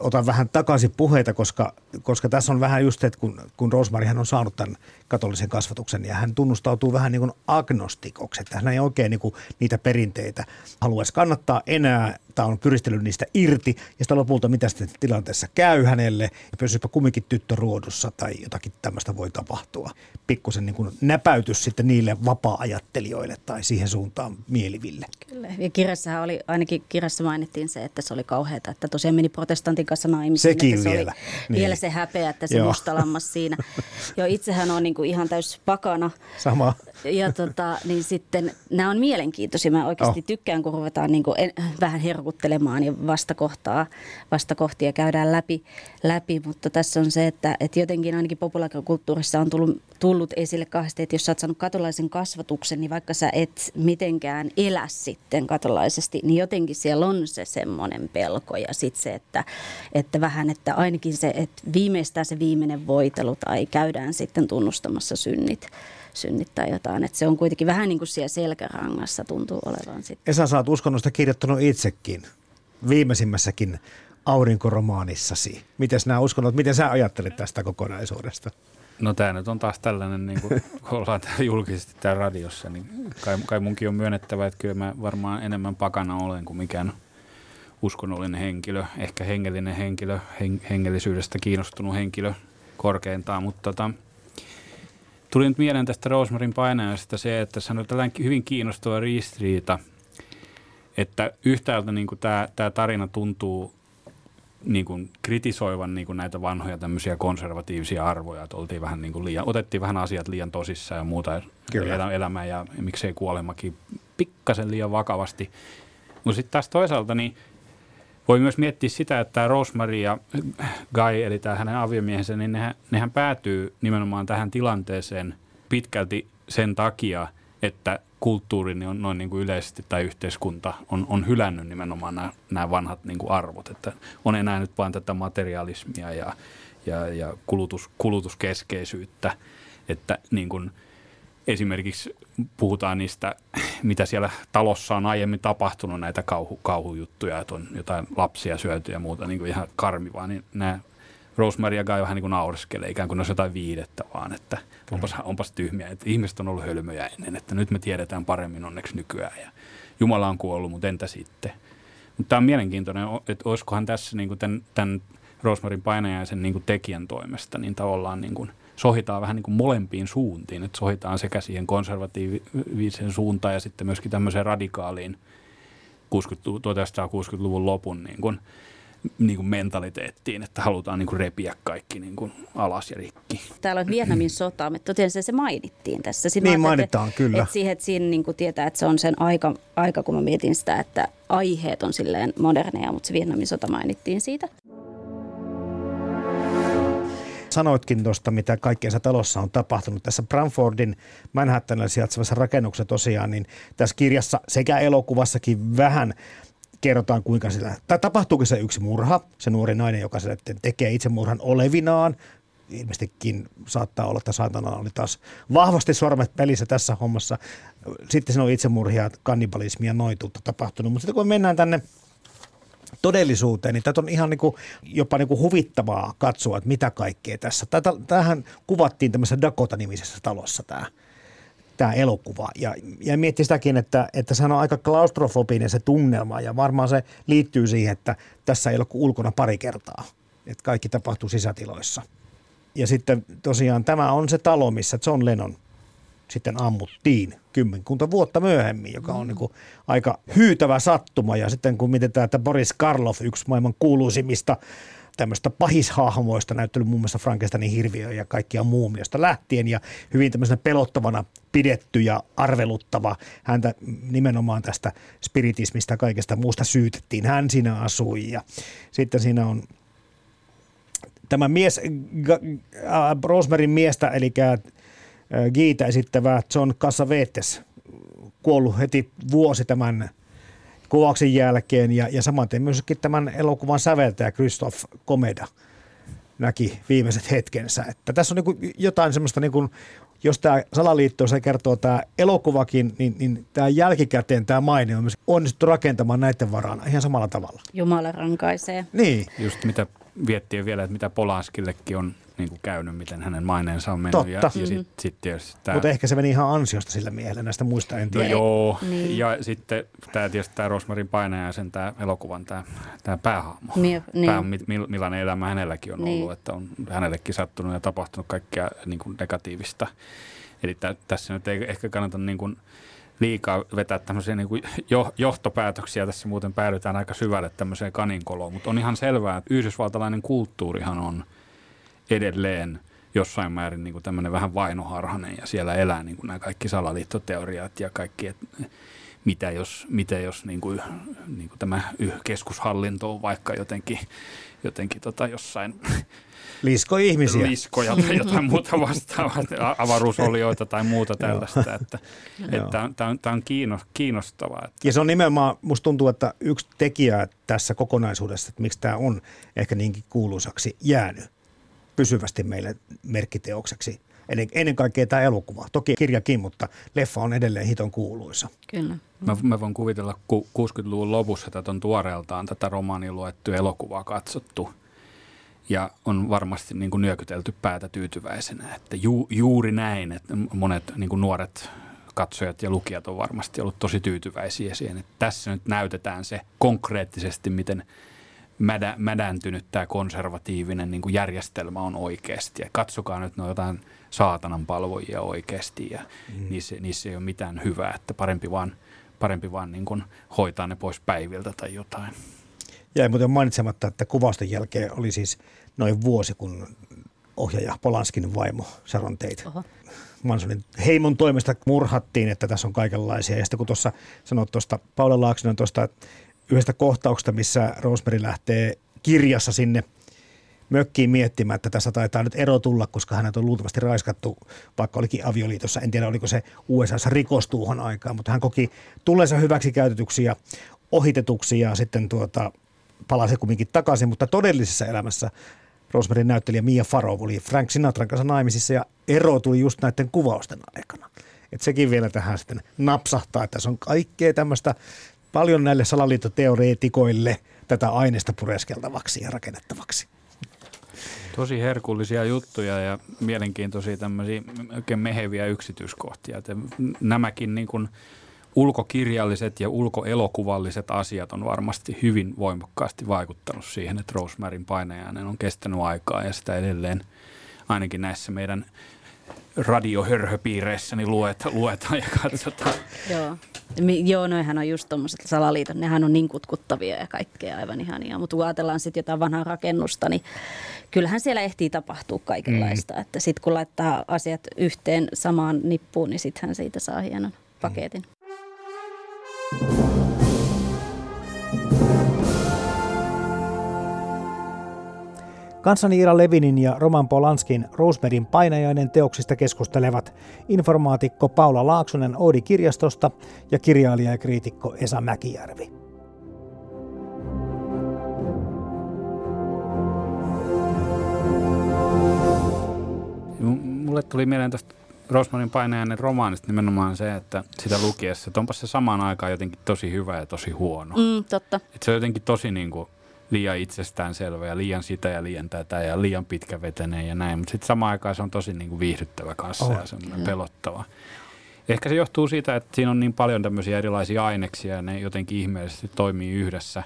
otan vähän takaisin puheita, koska, koska tässä on vähän just, että kun, kun Rosmarihan on saanut tämän katolisen kasvatuksen ja hän tunnustautuu vähän niin kuin agnostikoksi, että hän ei oikein niin kuin niitä perinteitä haluaisi kannattaa enää tai on pyristellyt niistä irti ja sitten lopulta mitä sitten tilanteessa käy hänelle ja pysypä kumminkin tyttö ruodussa tai jotakin tämmöistä voi tapahtua. Pikkusen niin kuin näpäytys sitten niille vapaa-ajattelijoille tai siihen suuntaan mieliville. Kyllä ja kirjassahan oli, ainakin kirjassa mainittiin se, että se oli kauheata, että tosiaan meni protestantin kanssa naimisiin. Sekin että se vielä. Oli niin. Vielä se häpeä, että se mustalammas siinä. Jo itsehän on niin kuin ihan täys pakana. Sama. Ja tota, niin sitten nämä on mielenkiintoisia. Mä oikeasti oh. tykkään, kun ruvetaan niin kuin en, vähän herkuttelemaan ja vastakohtaa, vastakohtia käydään läpi, läpi. Mutta tässä on se, että, että jotenkin ainakin populaarikulttuurissa on tullut, tullut esille kahdesti, että jos sä oot saanut katolaisen kasvatuksen, niin vaikka sä et mitenkään elä sitten katolaisesti, niin jotenkin siellä on se semmoinen pelko ja sitten se, että, että vähän, että ainakin se, että viimeistään se viimeinen voitelu tai käydään sitten tunnustamassa synnit synnyttää jotain. Että se on kuitenkin vähän niin kuin siellä selkärangassa tuntuu olevan sitten. Esa, sä oot uskonnosta kirjoittanut itsekin viimeisimmässäkin aurinkoromaanisasi. Miten nämä uskonnot, miten sä ajattelet tästä kokonaisuudesta? No tämä nyt on taas tällainen, niin kuin ollaan täällä julkisesti täällä radiossa, niin kai, kai munkin on myönnettävä, että kyllä mä varmaan enemmän pakana olen kuin mikään uskonnollinen henkilö, ehkä hengellinen henkilö, hen, hengellisyydestä kiinnostunut henkilö korkeintaan, mutta tota, Tuli nyt mieleen tästä Rosemarin painajasta se, että se on tällainen hyvin kiinnostava ristiriita, että yhtäältä niin kuin tämä, tämä tarina tuntuu niin kuin kritisoivan niin kuin näitä vanhoja tämmöisiä konservatiivisia arvoja, että oltiin vähän niin kuin liian, otettiin vähän asiat liian tosissaan ja muuta Kyllä. elämää ja, ja miksei kuolemakin pikkasen liian vakavasti. Mutta sitten taas toisaalta niin voi myös miettiä sitä, että Rosemary ja Guy, eli tämä hänen aviomiehensä, niin nehän, nehän päätyy nimenomaan tähän tilanteeseen pitkälti sen takia, että kulttuuri on noin niin kuin yleisesti tai yhteiskunta on, on hylännyt nimenomaan nämä, nämä vanhat niin kuin arvot, että on enää nyt vain tätä materialismia ja, ja, ja kulutus, kulutuskeskeisyyttä, että niin kuin – esimerkiksi puhutaan niistä, mitä siellä talossa on aiemmin tapahtunut, näitä kauhu, kauhujuttuja, että on jotain lapsia syöty ja muuta niin kuin ihan karmivaa, niin nämä Rosemary ja Guy vähän niin kuin naureskelee, ikään kuin ne olisi jotain viidettä vaan, että onpas, onpas tyhmiä, että ihmiset on ollut hölmöjä ennen, että nyt me tiedetään paremmin onneksi nykyään ja Jumala on kuollut, mutta entä sitten? Mutta tämä on mielenkiintoinen, että olisikohan tässä niin kuin tämän, tämän Rosmarin painajaisen niin kuin tekijän toimesta, niin tavallaan niin kuin sohitaan vähän niin kuin molempiin suuntiin, että sohitaan sekä siihen konservatiiviseen suuntaan ja sitten myöskin tämmöiseen radikaaliin 1960-luvun lopun niin kuin, niin kuin mentaliteettiin, että halutaan niin kuin repiä kaikki niin kuin alas ja rikki. Täällä on Vietnamin sota, mutta tosiaan se mainittiin tässä. Sitten niin mainitaan, että, kyllä. Että siihen, että siinä niin kuin tietää, että se on sen aika, aika, kun mä mietin sitä, että aiheet on silleen moderneja, mutta se Vietnamin sota mainittiin siitä sanoitkin tuosta, mitä kaikkea talossa on tapahtunut. Tässä Bramfordin Manhattanilla sijaitsevassa rakennuksessa tosiaan, niin tässä kirjassa sekä elokuvassakin vähän kerrotaan, kuinka sillä, tai tapahtuuko se yksi murha, se nuori nainen, joka se tekee itsemurhan olevinaan, ilmeisestikin saattaa olla, että saatana oli taas vahvasti sormet pelissä tässä hommassa. Sitten siinä on itsemurhia, kannibalismia, noituutta tapahtunut. Mutta sitten kun mennään tänne todellisuuteen, niin tätä on ihan niin kuin, jopa niin kuin huvittavaa katsoa, että mitä kaikkea tässä. Tähän kuvattiin tämmöisessä Dakota-nimisessä talossa tämä tämä elokuva. Ja, ja mietti sitäkin, että, että se on aika klaustrofobinen se tunnelma ja varmaan se liittyy siihen, että tässä ei ole ulkona pari kertaa. Että kaikki tapahtuu sisätiloissa. Ja sitten tosiaan tämä on se talo, missä John Lennon sitten ammuttiin kymmenkunta vuotta myöhemmin, joka on niin kuin aika hyytävä sattuma. Ja sitten kun mietitään, että Boris Karloff, yksi maailman kuuluisimmista tämmöistä pahishahmoista, näyttely muun muassa Frankensteinin hirviö ja kaikkia muumiosta lähtien ja hyvin tämmöisenä pelottavana pidetty ja arveluttava. Häntä nimenomaan tästä spiritismistä ja kaikesta muusta syytettiin. Hän siinä asui ja sitten siinä on tämä mies, äh, Rosemaryn miestä, eli Giita esittävä John Cassavetes kuollut heti vuosi tämän kuvauksen jälkeen ja, ja samaten myöskin tämän elokuvan säveltäjä Christoph Komeda näki viimeiset hetkensä. Että tässä on niin jotain semmoista, niin kuin, jos tämä salaliitto se kertoo tämä elokuvakin, niin, niin tämä jälkikäteen tämä maine on myös onnistuttu rakentamaan näiden varaan ihan samalla tavalla. Jumala rankaisee. Niin. Just mitä viettiin vielä, että mitä Polanskillekin on niin kuin käynyt, miten hänen maineensa on mennyt. Totta. Ja, ja mm-hmm. sit, sit tietysti tämä... Mutta ehkä se meni ihan ansiosta sillä miehellä, näistä muista en tiedä. No joo, niin. ja sitten tämä tietysti tämä Rosmarin painaja ja sen tämä elokuvan tämä, tämä päähahmo. Mie, niin. Pää, millainen elämä hänelläkin on niin. ollut, että on hänellekin sattunut ja tapahtunut kaikkea niin kuin negatiivista. Eli tä, tässä nyt ei ehkä kannata niin kuin, liikaa vetää tämmöisiä niin jo, johtopäätöksiä. Tässä muuten päädytään aika syvälle tämmöiseen kaninkoloon, mutta on ihan selvää, että yhdysvaltalainen kulttuurihan on edelleen jossain määrin niin kuin tämmöinen vähän vainoharhainen ja siellä elää niin kuin nämä kaikki salaliittoteoriat ja kaikki, että mitä jos, mitä jos niin kuin, niin kuin tämä keskushallinto on vaikka jotenkin, jotenkin tota jossain Lisko ihmisiä. Liskoja tai jotain muuta vastaavaa, avaruusolioita tai muuta tällaista. että, että tämä on, on kiinnostavaa. Että. Ja se on nimenomaan, musta tuntuu, että yksi tekijä tässä kokonaisuudessa, että miksi tämä on ehkä niinkin kuuluisaksi jäänyt pysyvästi meille merkkiteokseksi. Ennen, ennen kaikkea tämä elokuva. Toki kirjakin, mutta leffa on edelleen hiton kuuluisa. Kyllä. Mä, mä voin kuvitella, kun 60-luvun lopussa tätä on tuoreeltaan tätä romaania luettu elokuvaa katsottu – ja on varmasti niin kuin nyökytelty päätä tyytyväisenä, että ju, juuri näin, että monet niin kuin nuoret katsojat ja lukijat on varmasti ollut tosi tyytyväisiä siihen, että tässä nyt näytetään se konkreettisesti, miten mädä, mädäntynyt tämä konservatiivinen niin kuin järjestelmä on oikeasti. Ja katsokaa nyt noita jotain saatanan palvojia oikeasti ja mm. niissä, niissä ei ole mitään hyvää, että parempi vaan, parempi vaan niin kuin hoitaa ne pois päiviltä tai jotain. Jäi muuten mainitsematta, että kuvausten jälkeen oli siis noin vuosi, kun ohjaaja Polanskin vaimo Sharon Tate Mansonin heimon toimesta murhattiin, että tässä on kaikenlaisia. Ja sitten kun tuossa sanoit tuosta Paula Laaksonen tuosta yhdestä kohtauksesta, missä Rosemary lähtee kirjassa sinne mökkiin miettimään, että tässä taitaa nyt ero tulla, koska hänet on luultavasti raiskattu, vaikka olikin avioliitossa. En tiedä, oliko se USAssa rikos tuohon aikaan, mutta hän koki tulleensa hyväksi käytetyksi ja ohitetuksi ja sitten tuota, palasi kumminkin takaisin, mutta todellisessa elämässä Rosemaryn näyttelijä Mia Farrow oli Frank Sinatran kanssa naimisissa ja ero tuli just näiden kuvausten aikana. Et sekin vielä tähän sitten napsahtaa, että se on kaikkea tämmöistä paljon näille salaliittoteoreetikoille tätä aineesta pureskeltavaksi ja rakennettavaksi. Tosi herkullisia juttuja ja mielenkiintoisia tämmöisiä oikein meheviä yksityiskohtia. Että nämäkin niin kuin ulkokirjalliset ja ulkoelokuvalliset asiat on varmasti hyvin voimakkaasti vaikuttanut siihen, että Rosemaryn painajainen on kestänyt aikaa ja sitä edelleen ainakin näissä meidän radiohörhöpiireissä niin luet, luetaan ja katsotaan. Joo. Joo, noihän on just tuommoiset salaliitot, nehän on niin kutkuttavia ja kaikkea aivan ihania. Mutta kun ajatellaan sitten jotain vanhaa rakennusta, niin kyllähän siellä ehtii tapahtua kaikenlaista. Mm. Että sitten kun laittaa asiat yhteen samaan nippuun, niin sittenhän siitä saa hienon paketin. Mm. Kanssani Ira Levinin ja Roman Polanskin Rosemerin painajainen teoksista keskustelevat informaatikko Paula Laaksonen Oodi kirjastosta ja kirjailija ja kriitikko Esa Mäkijärvi. Mulle tuli mieleen tuosta Rosmanin painajainen romaanista nimenomaan se, että sitä lukiessa, että onpa se samaan aikaan jotenkin tosi hyvä ja tosi huono. Mm, totta. Että se on jotenkin tosi niin kuin, liian itsestäänselvä ja liian sitä ja liian tätä ja liian pitkäveteneen ja näin. Mutta sitten samaan aikaan se on tosi niin kuin viihdyttävä kanssa oh, ja semmoinen pelottava. Ehkä se johtuu siitä, että siinä on niin paljon tämmöisiä erilaisia aineksia ja ne jotenkin ihmeellisesti toimii yhdessä.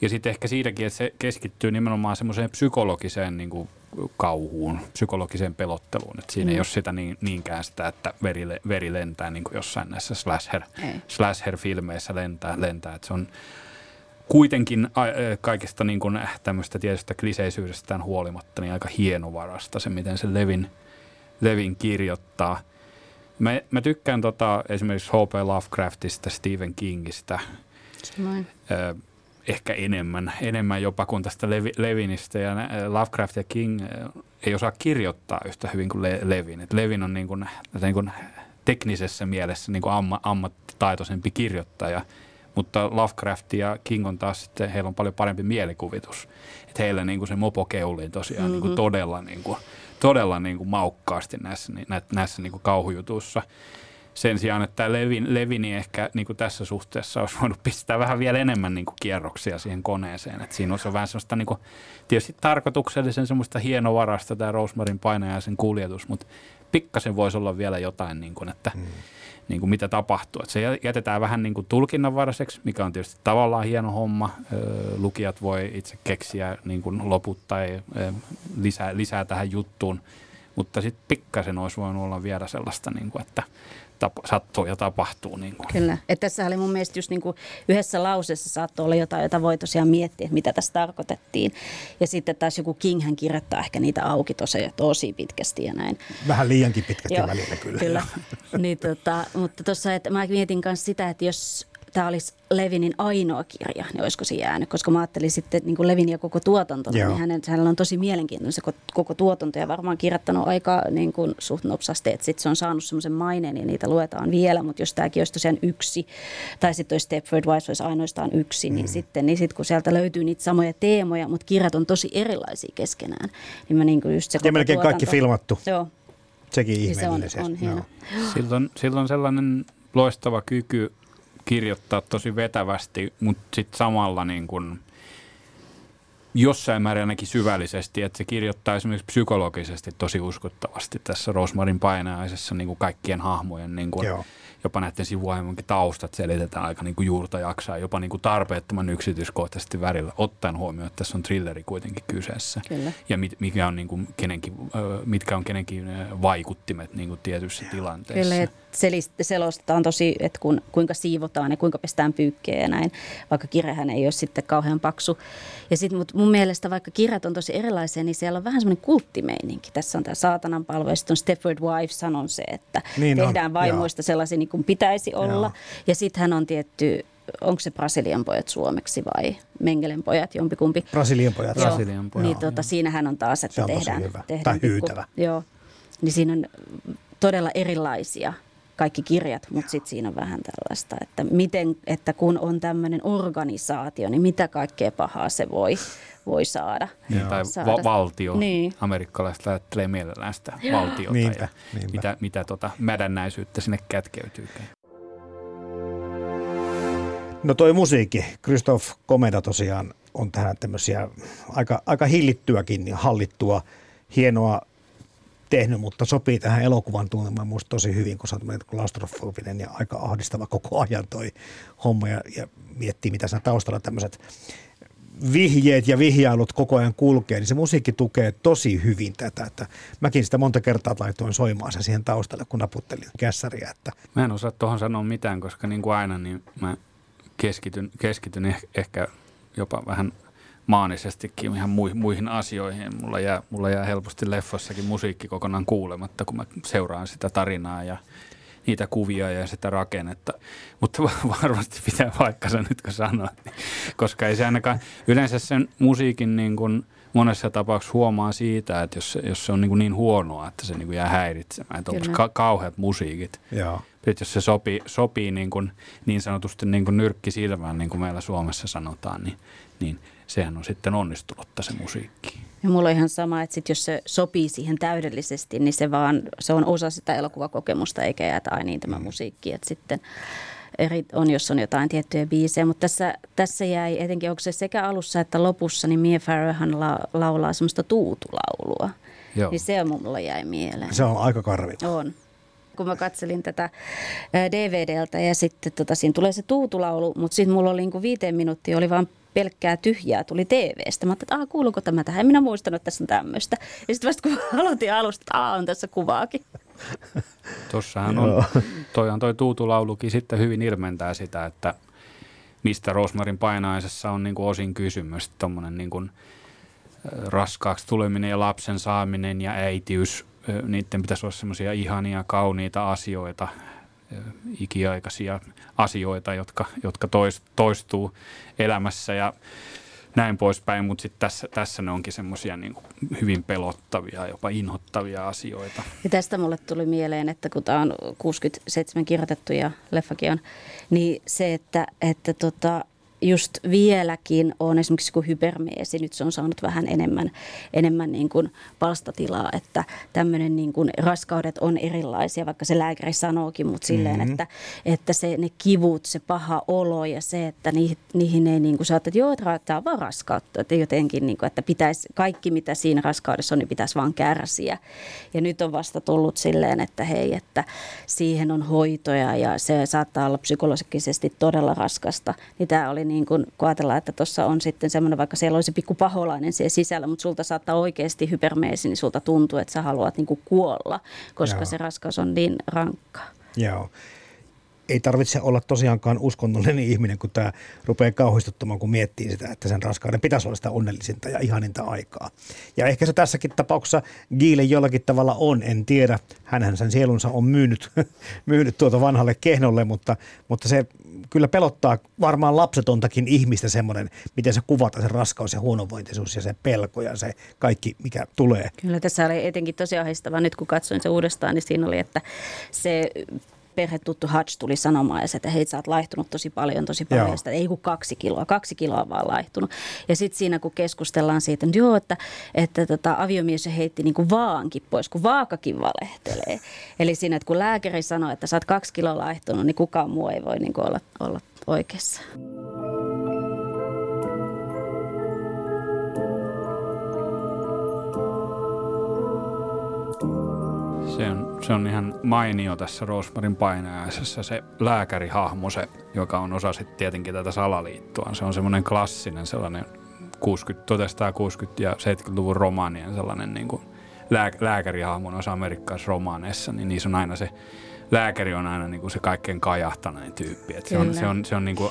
Ja sitten ehkä siitäkin, että se keskittyy nimenomaan semmoiseen psykologiseen niin kuin kauhuun, psykologiseen pelotteluun. Että siinä mm. ei ole sitä niin, niinkään sitä, että veri, veri lentää niin kuin jossain näissä slasher, slasher-filmeissä lentää. lentää. Että se on kuitenkin kaikista niin kuin tämmöistä tietystä kliseisyydestään huolimatta niin aika hienovarasta se, miten se Levin, Levin kirjoittaa. Mä, mä tykkään tota, esimerkiksi H.P. Lovecraftista, Stephen Kingistä. Samoin. Ehkä enemmän, enemmän jopa kuin tästä Levi, Levinistä. Ja Lovecraft ja King ei osaa kirjoittaa yhtä hyvin kuin Le, Levin. Et Levin on niin kuin, niin kuin teknisessä mielessä niin kuin amma, ammattitaitoisempi kirjoittaja – mutta Lovecraft ja King on taas sitten, heillä on paljon parempi mielikuvitus. Että heillä niin kuin se mopo keuliin tosiaan mm-hmm. niin kuin todella, niin kuin, todella niin kuin maukkaasti näissä, näissä niin kuin kauhujutuissa. Sen sijaan, että Levin, Levini ehkä niin kuin tässä suhteessa olisi voinut pistää vähän vielä enemmän niin kuin kierroksia siihen koneeseen. Että siinä olisi vähän sellaista niin kuin, tietysti tarkoituksellisen semmoista hienovarasta tämä Rosemarin painajaisen kuljetus, mutta pikkasen voisi olla vielä jotain, niin kuin, että mm niin kuin mitä tapahtuu. Että se jätetään vähän niin kuin tulkinnanvaraiseksi, mikä on tietysti tavallaan hieno homma. Lukijat voi itse keksiä niin kuin loput tai lisää, lisää tähän juttuun, mutta sitten pikkasen olisi voinut olla vielä sellaista, niin kuin, että tap- sattuu ja tapahtuu. Niin kuin. Kyllä. Että tässä oli mun mielestä just niin kuin yhdessä lauseessa saattoi olla jotain, jota voi tosiaan miettiä, että mitä tässä tarkoitettiin. Ja sitten taas joku King hän kirjoittaa ehkä niitä auki tosi, tosi pitkästi ja näin. Vähän liiankin pitkästi Joo, välillä kyllä. kyllä. niin, tota, mutta tuossa, että mä mietin myös sitä, että jos tämä olisi Levinin ainoa kirja, niin olisiko se jäänyt? Koska mä ajattelin sitten niin kuin Levin ja koko tuotanto, niin hänen, hänellä on tosi mielenkiintoinen se koko tuotanto ja varmaan kirjoittanut aika niin kuin suht nopsasti, että sitten se on saanut semmoisen maineen ja niitä luetaan vielä, mutta jos tämäkin olisi tosiaan yksi, tai sitten olisi Stepford Wives olisi ainoastaan yksi, niin mm. sitten niin sit, kun sieltä löytyy niitä samoja teemoja, mutta kirjat on tosi erilaisia keskenään, niin mä niin kuin just se Ja melkein tuotanto, kaikki filmattu. Joo. Sekin ihmeellinen. Se on, on hieno. Silloin, silloin sellainen loistava kyky kirjoittaa tosi vetävästi, mutta sitten samalla niin kun jossain määrin ainakin syvällisesti, että se kirjoittaa esimerkiksi psykologisesti tosi uskottavasti tässä Rosmarin painajaisessa niin kuin kaikkien hahmojen niin kuin, jopa näiden sivuaimonkin taustat selitetään aika niin kuin juurta jaksaa, jopa niin kuin tarpeettoman yksityiskohtaisesti värillä, ottaen huomioon, että tässä on thrilleri kuitenkin kyseessä. Kyllä. Ja mit, mikä on niin kuin kenenkin, mitkä on kenenkin vaikuttimet niin kuin tietyissä tilanteissa. Kyllä, selostetaan tosi, että kun, kuinka siivotaan ja kuinka pestään pyykkiä ja näin, vaikka kirjahan ei ole sitten kauhean paksu. Ja sitten mun mielestä vaikka kirjat on tosi erilaisia, niin siellä on vähän semmoinen kulttimeininki. Tässä on tämä saatanan palvelu ja sitten on Stepford Wife sanon se, että niin tehdään on, vaimoista joo. sellaisia niin kuin pitäisi olla. Joo. Ja sittenhän on tietty onko se Brasilian pojat suomeksi vai Mengelen pojat, jompikumpi. Brasilian pojat. Joo, Brasilian pojat. Niin tuota, siinähän on taas, että se on tehdään, hyvä. tehdään tai hyytävä. Pikku, joo, niin siinä on todella erilaisia kaikki kirjat, mutta sitten siinä on vähän tällaista, että, miten, että kun on tämmöinen organisaatio, niin mitä kaikkea pahaa se voi, voi saada. Niin, tai saada. Va- valtio. Niin. Amerikkalaiset ajattelee mielellään sitä valtiota niinpä, ja niinpä. mitä, mitä tota mädännäisyyttä sinne kätkeytyy. No toi musiikki, Christoph Komeda tosiaan on tähän tämmöisiä aika, aika hillittyäkin ja hallittua, hienoa tehnyt, mutta sopii tähän elokuvan tunnelmaan musta tosi hyvin, kun sä oot klaustrofobinen ja aika ahdistava koko ajan toi homma ja, ja miettii, mitä siinä taustalla tämmöiset vihjeet ja vihjailut koko ajan kulkee, niin se musiikki tukee tosi hyvin tätä. Että mäkin sitä monta kertaa laitoin soimaan sen siihen taustalle, kun naputtelin kässäriä. Että. Mä en osaa tuohon sanoa mitään, koska niin kuin aina niin mä keskityn, keskityn ehkä jopa vähän maanisestikin ihan muihin, muihin asioihin. Mulla jää, mulla jää helposti leffossakin musiikki kokonaan kuulematta, kun mä seuraan sitä tarinaa ja niitä kuvia ja sitä rakennetta. Mutta varmasti pitää paikkansa nyt kun sanoit, koska ei se ainakaan, yleensä sen musiikin niin kuin monessa tapauksessa huomaa siitä, että jos, jos se on niin, kuin niin huonoa, että se niin kuin jää häiritsemään, että onko ka- kauheat musiikit. Joo. Sitten jos se sopii, sopii niin, kuin, niin sanotusti niin kuin nyrkki silmään, niin kuin meillä Suomessa sanotaan, niin, niin sehän on sitten onnistunutta se musiikki. Ja mulla on ihan sama, että sit jos se sopii siihen täydellisesti, niin se vaan se on osa sitä elokuvakokemusta, eikä jäätä aina niin tämä mm. musiikki. Että sitten eri, on, jos on jotain tiettyjä biisejä, mutta tässä, tässä jäi etenkin, onko se sekä alussa että lopussa, niin Mia Farrowhan la, laulaa semmoista tuutulaulua. Joo. Niin se mulla jäi mieleen. Se on aika karvi. On kun mä katselin tätä DVDltä ja sitten tota, siinä tulee se tuutulaulu, mutta sitten mulla oli niin kuin viiteen minuuttia, oli vaan pelkkää tyhjää tuli TV-stä. Mä ajattelin, että kuuluuko tämä tähän? En minä muistanut, että tässä on tämmöistä. Ja sitten vasta kun aloitin alusta, että on tässä kuvaakin. Tuossahan on, toihan toi tuutulaulukin sitten hyvin ilmentää sitä, että mistä Rosmarin painaisessa on niin kuin osin kysymys. Tuommoinen niin kuin raskaaksi tuleminen ja lapsen saaminen ja äitiys, niiden pitäisi olla semmoisia ihania, kauniita asioita, ikiaikaisia asioita, jotka, jotka toistuu elämässä ja näin poispäin, mutta sitten tässä, tässä ne onkin semmoisia niin hyvin pelottavia, jopa inhottavia asioita. Ja tästä mulle tuli mieleen, että kun tämä on 67 kirjoitettu ja leffakin on, niin se, että, että tota, just vieläkin on esimerkiksi kun hypermeesi, nyt se on saanut vähän enemmän, enemmän niin kuin palstatilaa, että tämmöinen niin kuin raskaudet on erilaisia, vaikka se lääkäri sanookin, mutta silleen, mm-hmm. että, että se, ne kivut, se paha olo ja se, että niihin, niihin ei niin kuin saa, että joo, tämä on vaan raskautta, että jotenkin, niin kuin, että pitäisi, kaikki mitä siinä raskaudessa on, niin pitäisi vaan kärsiä. Ja nyt on vasta tullut silleen, että hei, että siihen on hoitoja ja se saattaa olla psykologisesti todella raskasta, niin tämä oli niin kuin, kun ajatellaan, että tuossa on sitten semmoinen, vaikka siellä olisi pikku paholainen siellä sisällä, mutta sulta saattaa oikeasti hypermeesi, niin sulta tuntuu, että sä haluat niin kuolla, koska Joo. se raskaus on niin rankkaa. Joo ei tarvitse olla tosiaankaan uskonnollinen ihminen, kun tämä rupeaa kauhistuttamaan, kun miettii sitä, että sen raskauden pitäisi olla sitä onnellisinta ja ihaninta aikaa. Ja ehkä se tässäkin tapauksessa Giile jollakin tavalla on, en tiedä. Hänhän sen sielunsa on myynyt, myynyt tuota vanhalle kehnolle, mutta, mutta se kyllä pelottaa varmaan lapsetontakin ihmistä semmoinen, miten se kuvata se raskaus ja huonovointisuus ja se pelko ja se kaikki, mikä tulee. Kyllä tässä oli etenkin tosi ahdistavaa. Nyt kun katsoin se uudestaan, niin siinä oli, että se perhetuttu Hutch tuli sanomaan, että hei sä oot laihtunut tosi paljon, tosi paljon. Joo. Sitä, ei kun kaksi kiloa, kaksi kiloa vaan laihtunut. Ja sitten siinä kun keskustellaan siitä, että joo, että, että tota, aviomies heitti niin kuin vaankin pois, kun vaakakin valehtelee. Eli siinä, että kun lääkäri sanoo, että sä oot kaksi kiloa laihtunut, niin kukaan muu ei voi niin kuin olla, olla oikeassa. Se on, se on ihan mainio tässä Rosmarin painajaisessa se lääkärihahmo, se, joka on osa sitten tietenkin tätä salaliittoa. Se on semmoinen klassinen sellainen 60, 1960- ja 70-luvun romaanien sellainen niin kuin lää, lääkärihahmo noissa amerikkalaisissa romaaneissa, niin niissä on aina se lääkäri on aina niin kuin se kaikkein kajahtanein tyyppi. Et se on, se on, se on niin kuin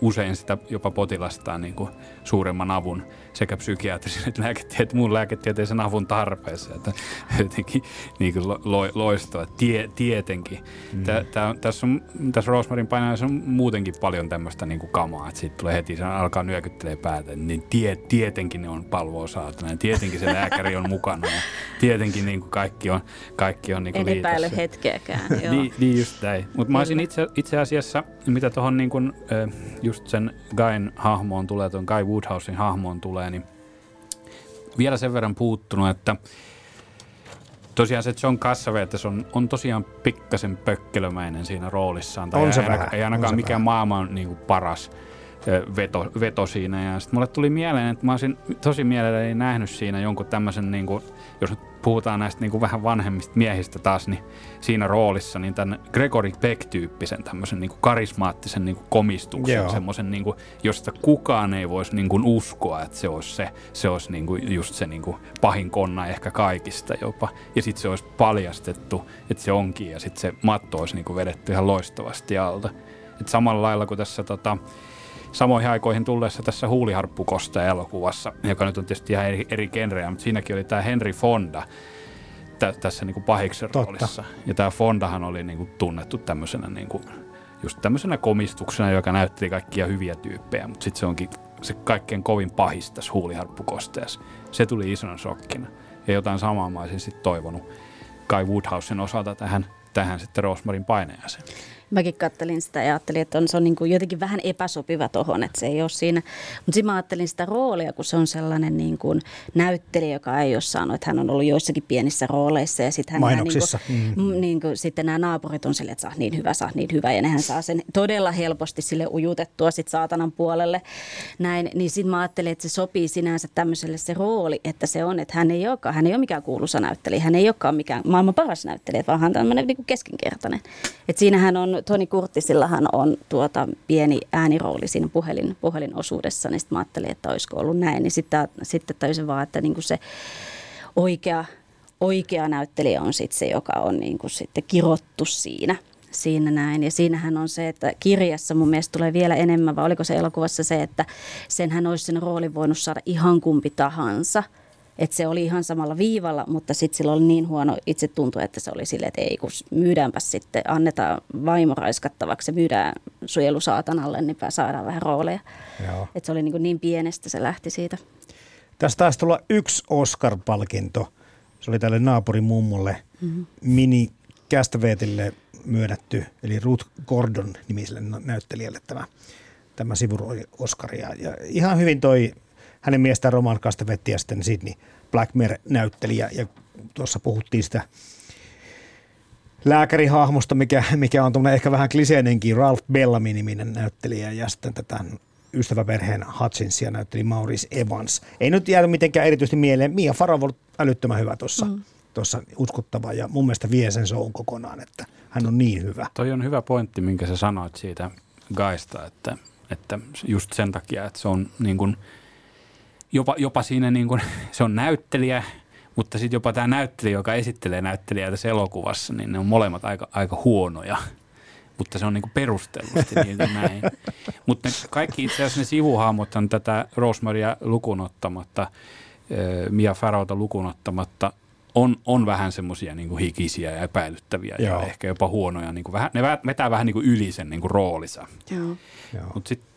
usein sitä jopa potilastaan niin kuin suuremman avun sekä psykiatrisen että lääketiete, muun lääketieteellisen avun tarpeessa. Että jotenkin niin kuin lo, loistaa. Tie, tietenkin. Mm. Tää, tää, tässä, on, tässä Rosmarin painajassa on muutenkin paljon tämmöistä niin kuin kamaa, että siitä tulee heti, se alkaa nyökyttelee päätä, niin tie, tietenkin ne on palvoa saatana. Tietenkin se lääkäri on mukana ja tietenkin niin kuin kaikki on, kaikki on niin kuin En epäile hetkeäkään. Niin, niin just näin. Mutta mä olisin itse, itse asiassa, mitä tuohon niin kuin, just sen Guyn hahmoon tulee, tuon Guy Woodhousein hahmoon tulee, niin vielä sen verran puuttunut, että tosiaan se John Cassavetes on, on tosiaan pikkasen pökkelömäinen siinä roolissaan. Tai on se ei, vähän, ei ainakaan mikään maailman niin kuin paras veto, veto siinä. Ja sitten mulle tuli mieleen, että mä olisin tosi mielelläni nähnyt siinä jonkun tämmöisen, niin kuin, jos nyt puhutaan näistä niin kuin vähän vanhemmista miehistä taas, niin siinä roolissa niin tämän Gregory Peck-tyyppisen tämmöisen niin kuin karismaattisen niin kuin komistuksen, semmoisen, niin kuin, josta kukaan ei voisi niin kuin uskoa, että se olisi, se, se olisi niin kuin just se niin kuin pahin konna ehkä kaikista jopa. Ja sitten se olisi paljastettu, että se onkin, ja sitten se matto olisi niin kuin vedetty ihan loistavasti alta. Et samalla lailla kuin tässä tota, samoihin aikoihin tulleessa tässä Huuliharppukosta elokuvassa, joka nyt on tietysti ihan eri, eri genrejä, mutta siinäkin oli tämä Henry Fonda tä, tässä niin kuin pahiksen Totta. roolissa. Ja tämä Fondahan oli niin kuin tunnettu tämmöisenä niin kuin, just tämmöisenä komistuksena, joka näytteli kaikkia hyviä tyyppejä, mutta sitten se onkin se kaikkein kovin pahis tässä huuliharppukosteessa. Se tuli isona shokkina. Ja jotain samaa mä olisin sitten toivonut Kai Woodhousen osalta tähän, tähän sitten Rosmarin painajaiseen. Mäkin kattelin sitä ja ajattelin, että on, se on niin kuin jotenkin vähän epäsopiva tohon, että se ei ole siinä. Mutta sitten mä ajattelin sitä roolia, kun se on sellainen niin kuin näyttelijä, joka ei ole saanut, että hän on ollut joissakin pienissä rooleissa. Ja sitten hän Mainoksissa. Niin kuin, mm. niin kuin, sitten nämä naapurit on silleen, että saa niin hyvä, saa niin hyvä. Ja nehän saa sen todella helposti sille ujutettua sitten saatanan puolelle. Näin, niin sitten mä ajattelin, että se sopii sinänsä tämmöiselle se rooli, että se on, että hän ei olekaan, hän ei ole mikään kuuluisa näyttelijä, hän ei olekaan mikään maailman paras näyttelijä, vaan hän on tämmöinen niin keskinkertainen. Että siinähän on Toni Kurttisillahan on tuota pieni äänirooli siinä puhelin, puhelinosuudessa, niin sitten mä ajattelin, että olisiko ollut näin. Niin sitten, sitten tajusin vaan, että niin kuin se oikea, oikea näyttelijä on sitten se, joka on niin kuin sitten kirottu siinä siinä näin. Ja siinähän on se, että kirjassa mun mielestä tulee vielä enemmän, vai oliko se elokuvassa se, että senhän olisi sen roolin voinut saada ihan kumpi tahansa – että se oli ihan samalla viivalla, mutta sitten sillä oli niin huono itse tuntuu, että se oli silleen, että ei kun myydäänpä sitten, annetaan vaimo raiskattavaksi ja myydään suojelusaatanalle, niin saadaan vähän rooleja. Että se oli niin, niin pienestä, se lähti siitä. Tästä taisi tulla yksi Oscar-palkinto. Se oli tälle naapurimummolle, mm-hmm. Mini Castavetille myönnetty, eli Ruth Gordon nimiselle näyttelijälle tämä, tämä sivurooli Oscaria. Ja ihan hyvin toi hänen miestään Roman Castavetti ja sitten Sidney Blackmer-näyttelijä. Ja tuossa puhuttiin sitä lääkärihahmosta, mikä, mikä on ehkä vähän kliseinenkin, Ralph Bellamy-niminen näyttelijä ja sitten tätä ystäväperheen Hutchinsia näytteli Maurice Evans. Ei nyt jäänyt mitenkään erityisesti mieleen. Mia Farrow on älyttömän hyvä tuossa. Mm tuossa uskottava ja mun mielestä vie sen shown kokonaan, että hän on niin hyvä. Toi on hyvä pointti, minkä sä sanoit siitä Gaista, että, että just sen takia, että se on niin kuin – jopa, jopa siinä niin kuin, se on näyttelijä, mutta sitten jopa tämä näyttelijä, joka esittelee näyttelijää tässä elokuvassa, niin ne on molemmat aika, aika huonoja. Mutta se on niin kuin perustellusti niin kuin näin. Mutta kaikki itse asiassa ne sivuhahmot on tätä Rosemaria lukunottamatta, Mia Farrowta lukunottamatta, on, on vähän semmoisia niin hikisiä ja epäilyttäviä Joo. ja ehkä jopa huonoja. Niin kuin vähän, ne vetää vähän niin kuin yli sen niin kuin roolinsa. Mutta sitten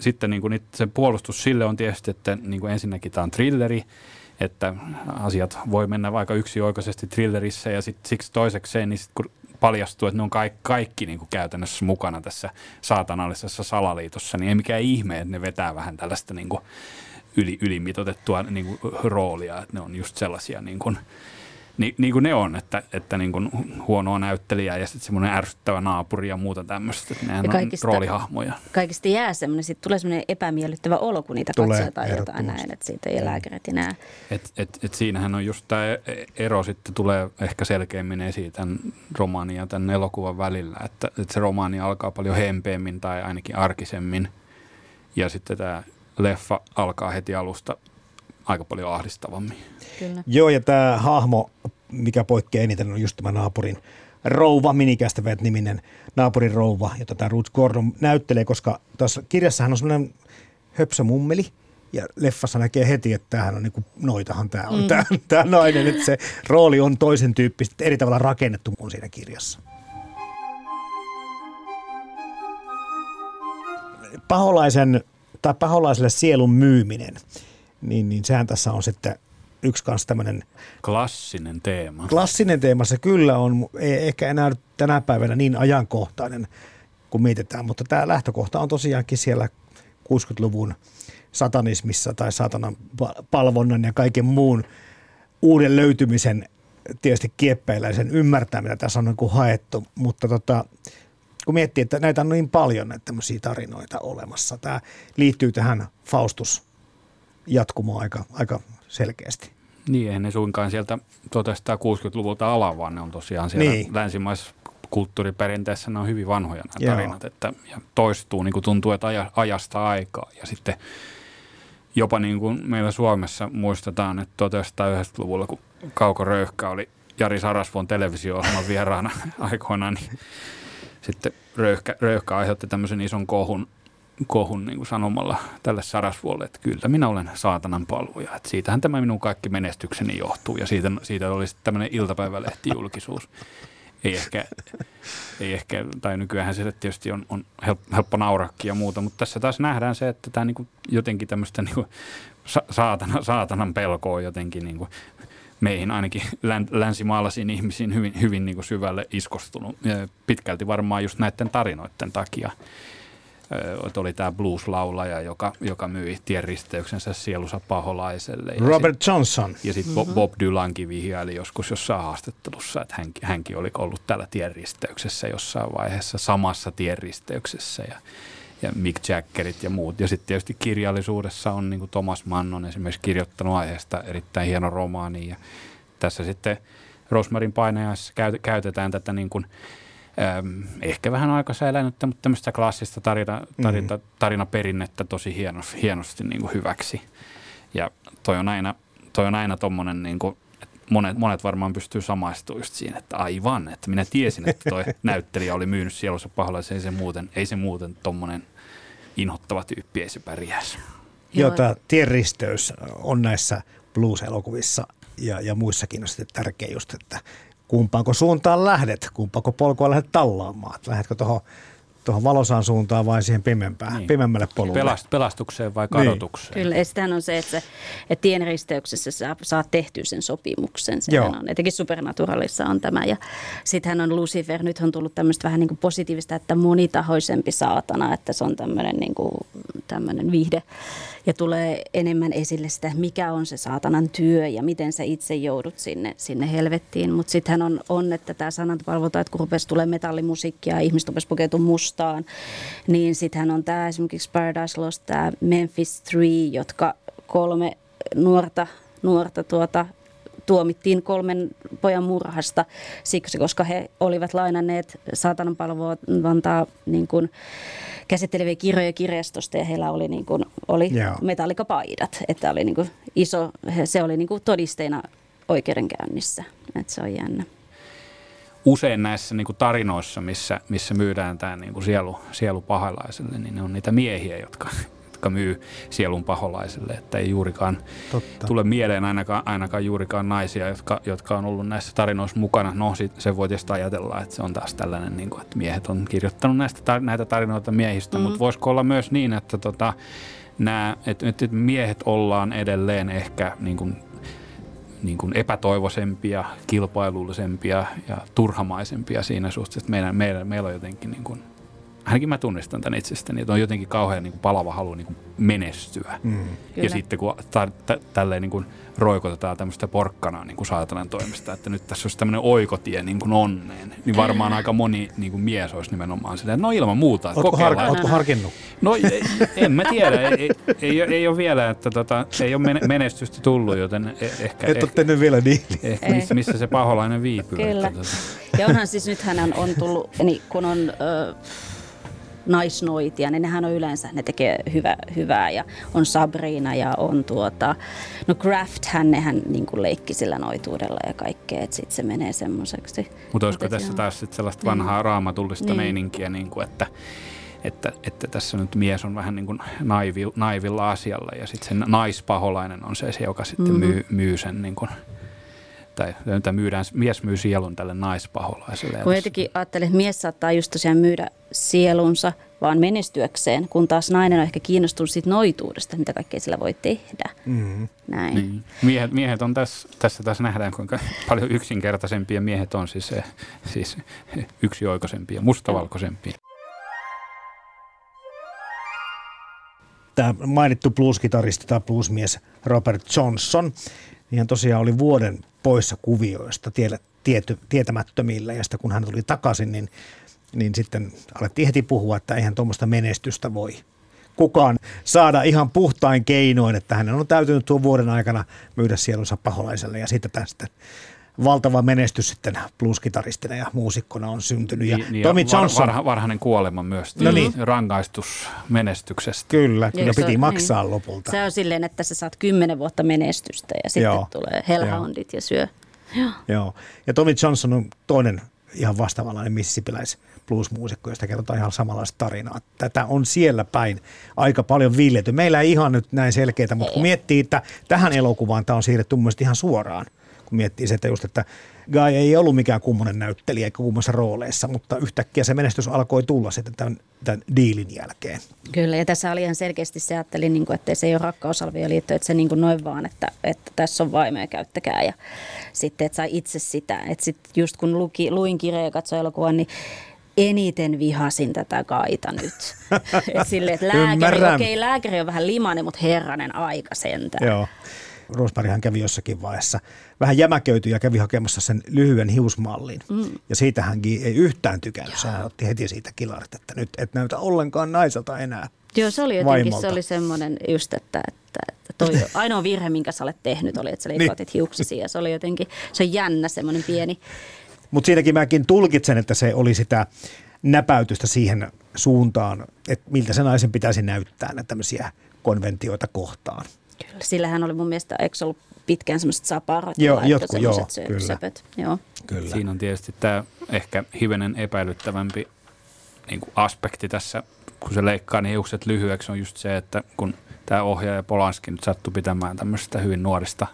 sitten niin kuin se puolustus sille on tietysti, että niin kuin ensinnäkin tämä on thrilleri, että asiat voi mennä vaikka yksioikoisesti thrillerissä ja sit, siksi toisekseen, niin sit kun paljastuu, että ne on kaikki, kaikki niin kuin käytännössä mukana tässä saatanallisessa salaliitossa, niin ei mikään ihme, että ne vetää vähän tällaista niin kuin yli, ylimitotettua niin kuin roolia, että ne on just sellaisia niin kuin, Ni, niin kuin ne on, että, että niin kuin huonoa näyttelijää ja sitten semmoinen ärsyttävä naapuri ja muuta tämmöistä. Kaikista, on roolihahmoja. Kaikista jää semmoinen, sitten tulee semmoinen epämiellyttävä olo, kun niitä katsoo tai jotain näin, että siitä ei lääkärit enää. Et, et, et siinähän on just tämä ero sitten tulee ehkä selkeämmin esiin tämän romaanin ja tämän elokuvan välillä, että, että se romaani alkaa paljon hempeämmin tai ainakin arkisemmin ja sitten tämä leffa alkaa heti alusta aika paljon ahdistavammin. Kyllä. Joo, ja tämä hahmo, mikä poikkeaa eniten, on just tämä naapurin rouva, minikästävät niminen naapurin rouva, jota tämä Ruth Gordon näyttelee, koska tässä kirjassahan on sellainen höpsömummeli, ja leffassa näkee heti, että tämähän on niin kuin, noitahan tämä on, mm. tämä, tämä nainen, että se rooli on toisen tyyppistä, eri tavalla rakennettu kuin siinä kirjassa. Paholaisen tai paholaiselle sielun myyminen niin, niin sehän tässä on sitten yksi kanssa tämmöinen... Klassinen teema. Klassinen teema se kyllä on, ei ehkä enää tänä päivänä niin ajankohtainen kun mietitään, mutta tämä lähtökohta on tosiaankin siellä 60-luvun satanismissa tai satanan palvonnan ja kaiken muun uuden löytymisen tietysti kieppeillä ja sen ymmärtää, mitä tässä on niin kuin haettu, mutta tota, kun miettii, että näitä on niin paljon näitä tämmöisiä tarinoita olemassa. Tämä liittyy tähän Faustus jatkumo aika, aika selkeästi. Niin, eihän ne suinkaan sieltä 1960-luvulta ala, vaan ne on tosiaan siellä niin. länsimaisessa kulttuuriperinteessä ne on hyvin vanhoja nämä Joo. tarinat, että ja toistuu, niin kuin tuntuu, että aja, ajasta aikaa. Ja sitten jopa niin kuin meillä Suomessa muistetaan, että 1990-luvulla, kun Kauko Röyhkä oli Jari Sarasvuon televisio-ohjelman vieraana aikoinaan, niin sitten Röyhkä, Röyhkä aiheutti tämmöisen ison kohun, kohun niin kuin sanomalla tälle Sarasvuolle, että kyllä minä olen saatanan palvoja. Että siitähän tämä minun kaikki menestykseni johtuu ja siitä, siitä oli sitten tämmöinen iltapäivälehtijulkisuus ei ehkä, ei ehkä, tai nykyään se tietysti on, on helppo naurakin ja muuta, mutta tässä taas nähdään se, että tämä niin jotenkin tämmöistä niin saatana, saatanan pelkoa jotenkin niin kuin meihin ainakin länsimaalaisiin ihmisiin hyvin, hyvin niin kuin syvälle iskostunut. Pitkälti varmaan just näiden tarinoiden takia että oli tämä blues-laulaja, joka, joka myi tienristeyksensä sielusa paholaiselle. Ja Robert sit, Johnson. Ja sitten mm-hmm. Bob Dylankin vihjaili joskus jossain haastattelussa, että hän, hänkin oli ollut tällä tienristeyksessä jossain vaiheessa, samassa tienristeyksessä ja, ja Mick Jaggerit ja muut. Ja sitten tietysti kirjallisuudessa on niin kuin Thomas Mann on esimerkiksi kirjoittanut aiheesta erittäin hieno romaani ja tässä sitten Rosmarin painajaisessa käytetään tätä niin kuin – Ähm, ehkä vähän aikaisessa elänyttä, mutta tämmöistä klassista tarina, tarina, mm. tarinaperinnettä tosi hienosti, hienosti niin kuin hyväksi. Ja toi on aina, toi on aina tommonen niin kuin, monet, monet varmaan pystyy samaistumaan just siinä, että aivan, että minä tiesin, että toi näyttelijä oli myynyt sielussa paholaisen, ei se muuten, ei se muuten tommonen inhottava tyyppi, ei se pärjäisi. Joo, tämä tienristeys on näissä blues-elokuvissa ja, ja muissakin on sitten tärkeä just, että kumpaanko suuntaan lähdet, kumpaanko polkua lähdet tallaamaan. Lähdetkö tuohon tuohon valosaan suuntaan vai siihen pimempään, niin. pimemmälle polulle. Pelast, pelastukseen vai kadotukseen? Niin. Kyllä, ja sitähän on se, että, se, että tienristeyksessä sä saat tehtyä sen sopimuksen. Sehän on, etenkin Supernaturalissa on tämä. Ja sittenhän on Lucifer, nyt on tullut tämmöistä vähän niin kuin positiivista, että monitahoisempi saatana, että se on tämmöinen, niin kuin, tämmöinen viihde ja tulee enemmän esille sitä, mikä on se saatanan työ ja miten sä itse joudut sinne, sinne helvettiin. Mutta sittenhän on, on, että tämä sananpalvonta, että kun rupesi tulee metallimusiikkia ja ihmiset rupesi pukeutumaan mustaan, niin sittenhän on tämä esimerkiksi Paradise Lost, tämä Memphis 3, jotka kolme nuorta, nuorta tuota, tuomittiin kolmen pojan murhasta siksi, koska he olivat lainanneet saatanan palvontaa niin kuin, käsitteleviä kirjoja kirjastosta ja heillä oli, niin kuin, oli metallikapaidat. Että oli niin kuin iso, se oli niin kuin todisteina oikeudenkäynnissä. Että se on jännä. Usein näissä niin kuin tarinoissa, missä, missä myydään tämä niin kuin sielu, sielu pahalaiselle, niin ne on niitä miehiä, jotka, jotka myy sielun paholaiselle, että ei juurikaan Totta. tule mieleen ainakaan, ainakaan juurikaan naisia, jotka, jotka on ollut näissä tarinoissa mukana. No sit se voi tietysti ajatella, että se on taas tällainen, niin kuin, että miehet on kirjoittanut näistä, näitä tarinoita miehistä, mm. mutta voisiko olla myös niin, että tota, nämä, että, että miehet ollaan edelleen ehkä niin kuin, niin kuin epätoivoisempia, kilpailullisempia ja turhamaisempia siinä suhteessa, että meidän, meidän, meillä on jotenkin niin kuin ainakin mä tunnistan tämän itsestäni, että on jotenkin kauhean niin kuin palava halu niin kuin menestyä. Mm. Ja sitten kun ta- t- tälleen niin kuin roikotetaan tämmöistä porkkanaa niin kuin saatanan toimesta, että nyt tässä olisi tämmöinen oikotie niin kuin onneen, niin varmaan aika moni niin kuin mies olisi nimenomaan silleen, että no ilman muuta, että Ootko, har- ootko harkinnut? No en mä tiedä, ei, ei, ei, ei ole vielä, että tota, ei ole menestystä tullut, joten e- ehkä... Et ole tehnyt vielä niin. Ehkä missä, missä se paholainen viipyy. Kyllä. Että, tota. Ja onhan siis nythän on tullut, niin kun on... Ö, naisnoitia, niin nehän on yleensä, ne tekee hyvä, hyvää ja on Sabrina ja on tuota, no hän nehän niin kuin leikki sillä noituudella ja kaikkea, että sitten se menee semmoiseksi. Mutta olisiko tässä on... taas sit sellaista vanhaa niin. raamatullista niin. meininkiä, niin kuin, että että, että tässä nyt mies on vähän niin kuin naivi, naivilla asialla ja sitten se naispaholainen on se, joka sitten mm-hmm. myy, myy sen niin kuin tai että myydään, mies myy sielun tälle naispaholaiselle. Kun jotenkin ajattelee, että mies saattaa just tosiaan myydä sielunsa vaan menestyäkseen, kun taas nainen on ehkä kiinnostunut siitä noituudesta, mitä kaikkea sillä voi tehdä. Mm-hmm. Näin. Niin. Miehet, miehet on tässä, tässä taas nähdään, kuinka paljon yksinkertaisempia miehet on, siis, siis yksioikoisempia, mustavalkoisempia. Tämä mainittu blueskitaristi tai bluesmies Robert Johnson, niin hän tosiaan oli vuoden poissa kuvioista tiety, tietämättömillä ja sitten kun hän tuli takaisin, niin, niin sitten alettiin heti puhua, että eihän tuommoista menestystä voi kukaan saada ihan puhtain keinoin, että hänen on täytynyt tuon vuoden aikana myydä sielunsa paholaiselle ja sitten tästä valtava menestys sitten blueskitaristina ja muusikkona on syntynyt. Ja Niin, niin, Tommy ja Johnson, Varha, varhainen kuolema myös. No niin. Rangaistus menestyksestä. kyllä, kyllä piti on- maksaa niin. lopulta. Se on silleen, että sä saat kymmenen vuotta menestystä ja sitten Joo. tulee hellhoundit ja syö. Joo. Ja Tommy Johnson on toinen ihan vastaavanlainen mississippiläis bluesmuusikko, josta kerrotaan ihan samanlaista tarinaa. Tätä on siellä päin aika paljon viljelty. Meillä ei ihan nyt näin selkeitä, mutta kun miettii, että tähän elokuvaan tämä on siirretty mun ihan suoraan, kun miettii se, että just, että Guy ei ollut mikään kummonen näyttelijä eikä kummassa rooleissa, mutta yhtäkkiä se menestys alkoi tulla sitten tämän, tämän diilin jälkeen. Kyllä, ja tässä oli ihan selkeästi se ajattelin, niin kuin, että se ei ole rakkausalvioliitto, että se niin kuin noin vaan, että, että tässä on vaimoja, käyttäkää. Ja sitten, että sai itse sitä. Että sitten just kun luki, luin kirjan ja katsoin elokuvan, niin eniten vihasin tätä kaita nyt. Et silleen, että lääkäri, okei, lääkäri on vähän limainen, mutta herranen aika sentään. Joo. Rosemaryhän kävi jossakin vaiheessa vähän jämäköity ja kävi hakemassa sen lyhyen hiusmallin. Mm. Ja siitä hän ei yhtään tykännyt. Sehän otti heti siitä kilarit, että nyt et näytä ollenkaan naiselta enää. Joo, se oli jotenkin, vaimolta. se oli semmoinen just, että, että, että toi ainoa virhe, minkä sä olet tehnyt, oli, että sä leikkautit hiuksesi ja se oli jotenkin, se on jännä semmoinen pieni, Mutta siinäkin mäkin tulkitsen, että se oli sitä näpäytystä siihen suuntaan, että miltä se naisen pitäisi näyttää näitä tämmöisiä konventioita kohtaan. Kyllä. Sillähän oli mun mielestä, eikö se ollut pitkään semmoiset saparat Joo, jotkut, joo, kyllä. söpöt. Joo. Kyllä. Siinä on tietysti tämä ehkä hivenen epäilyttävämpi niin kuin aspekti tässä, kun se leikkaa ne hiukset lyhyeksi, on just se, että kun tämä ohjaaja Polanski nyt sattui pitämään tämmöisistä hyvin nuorista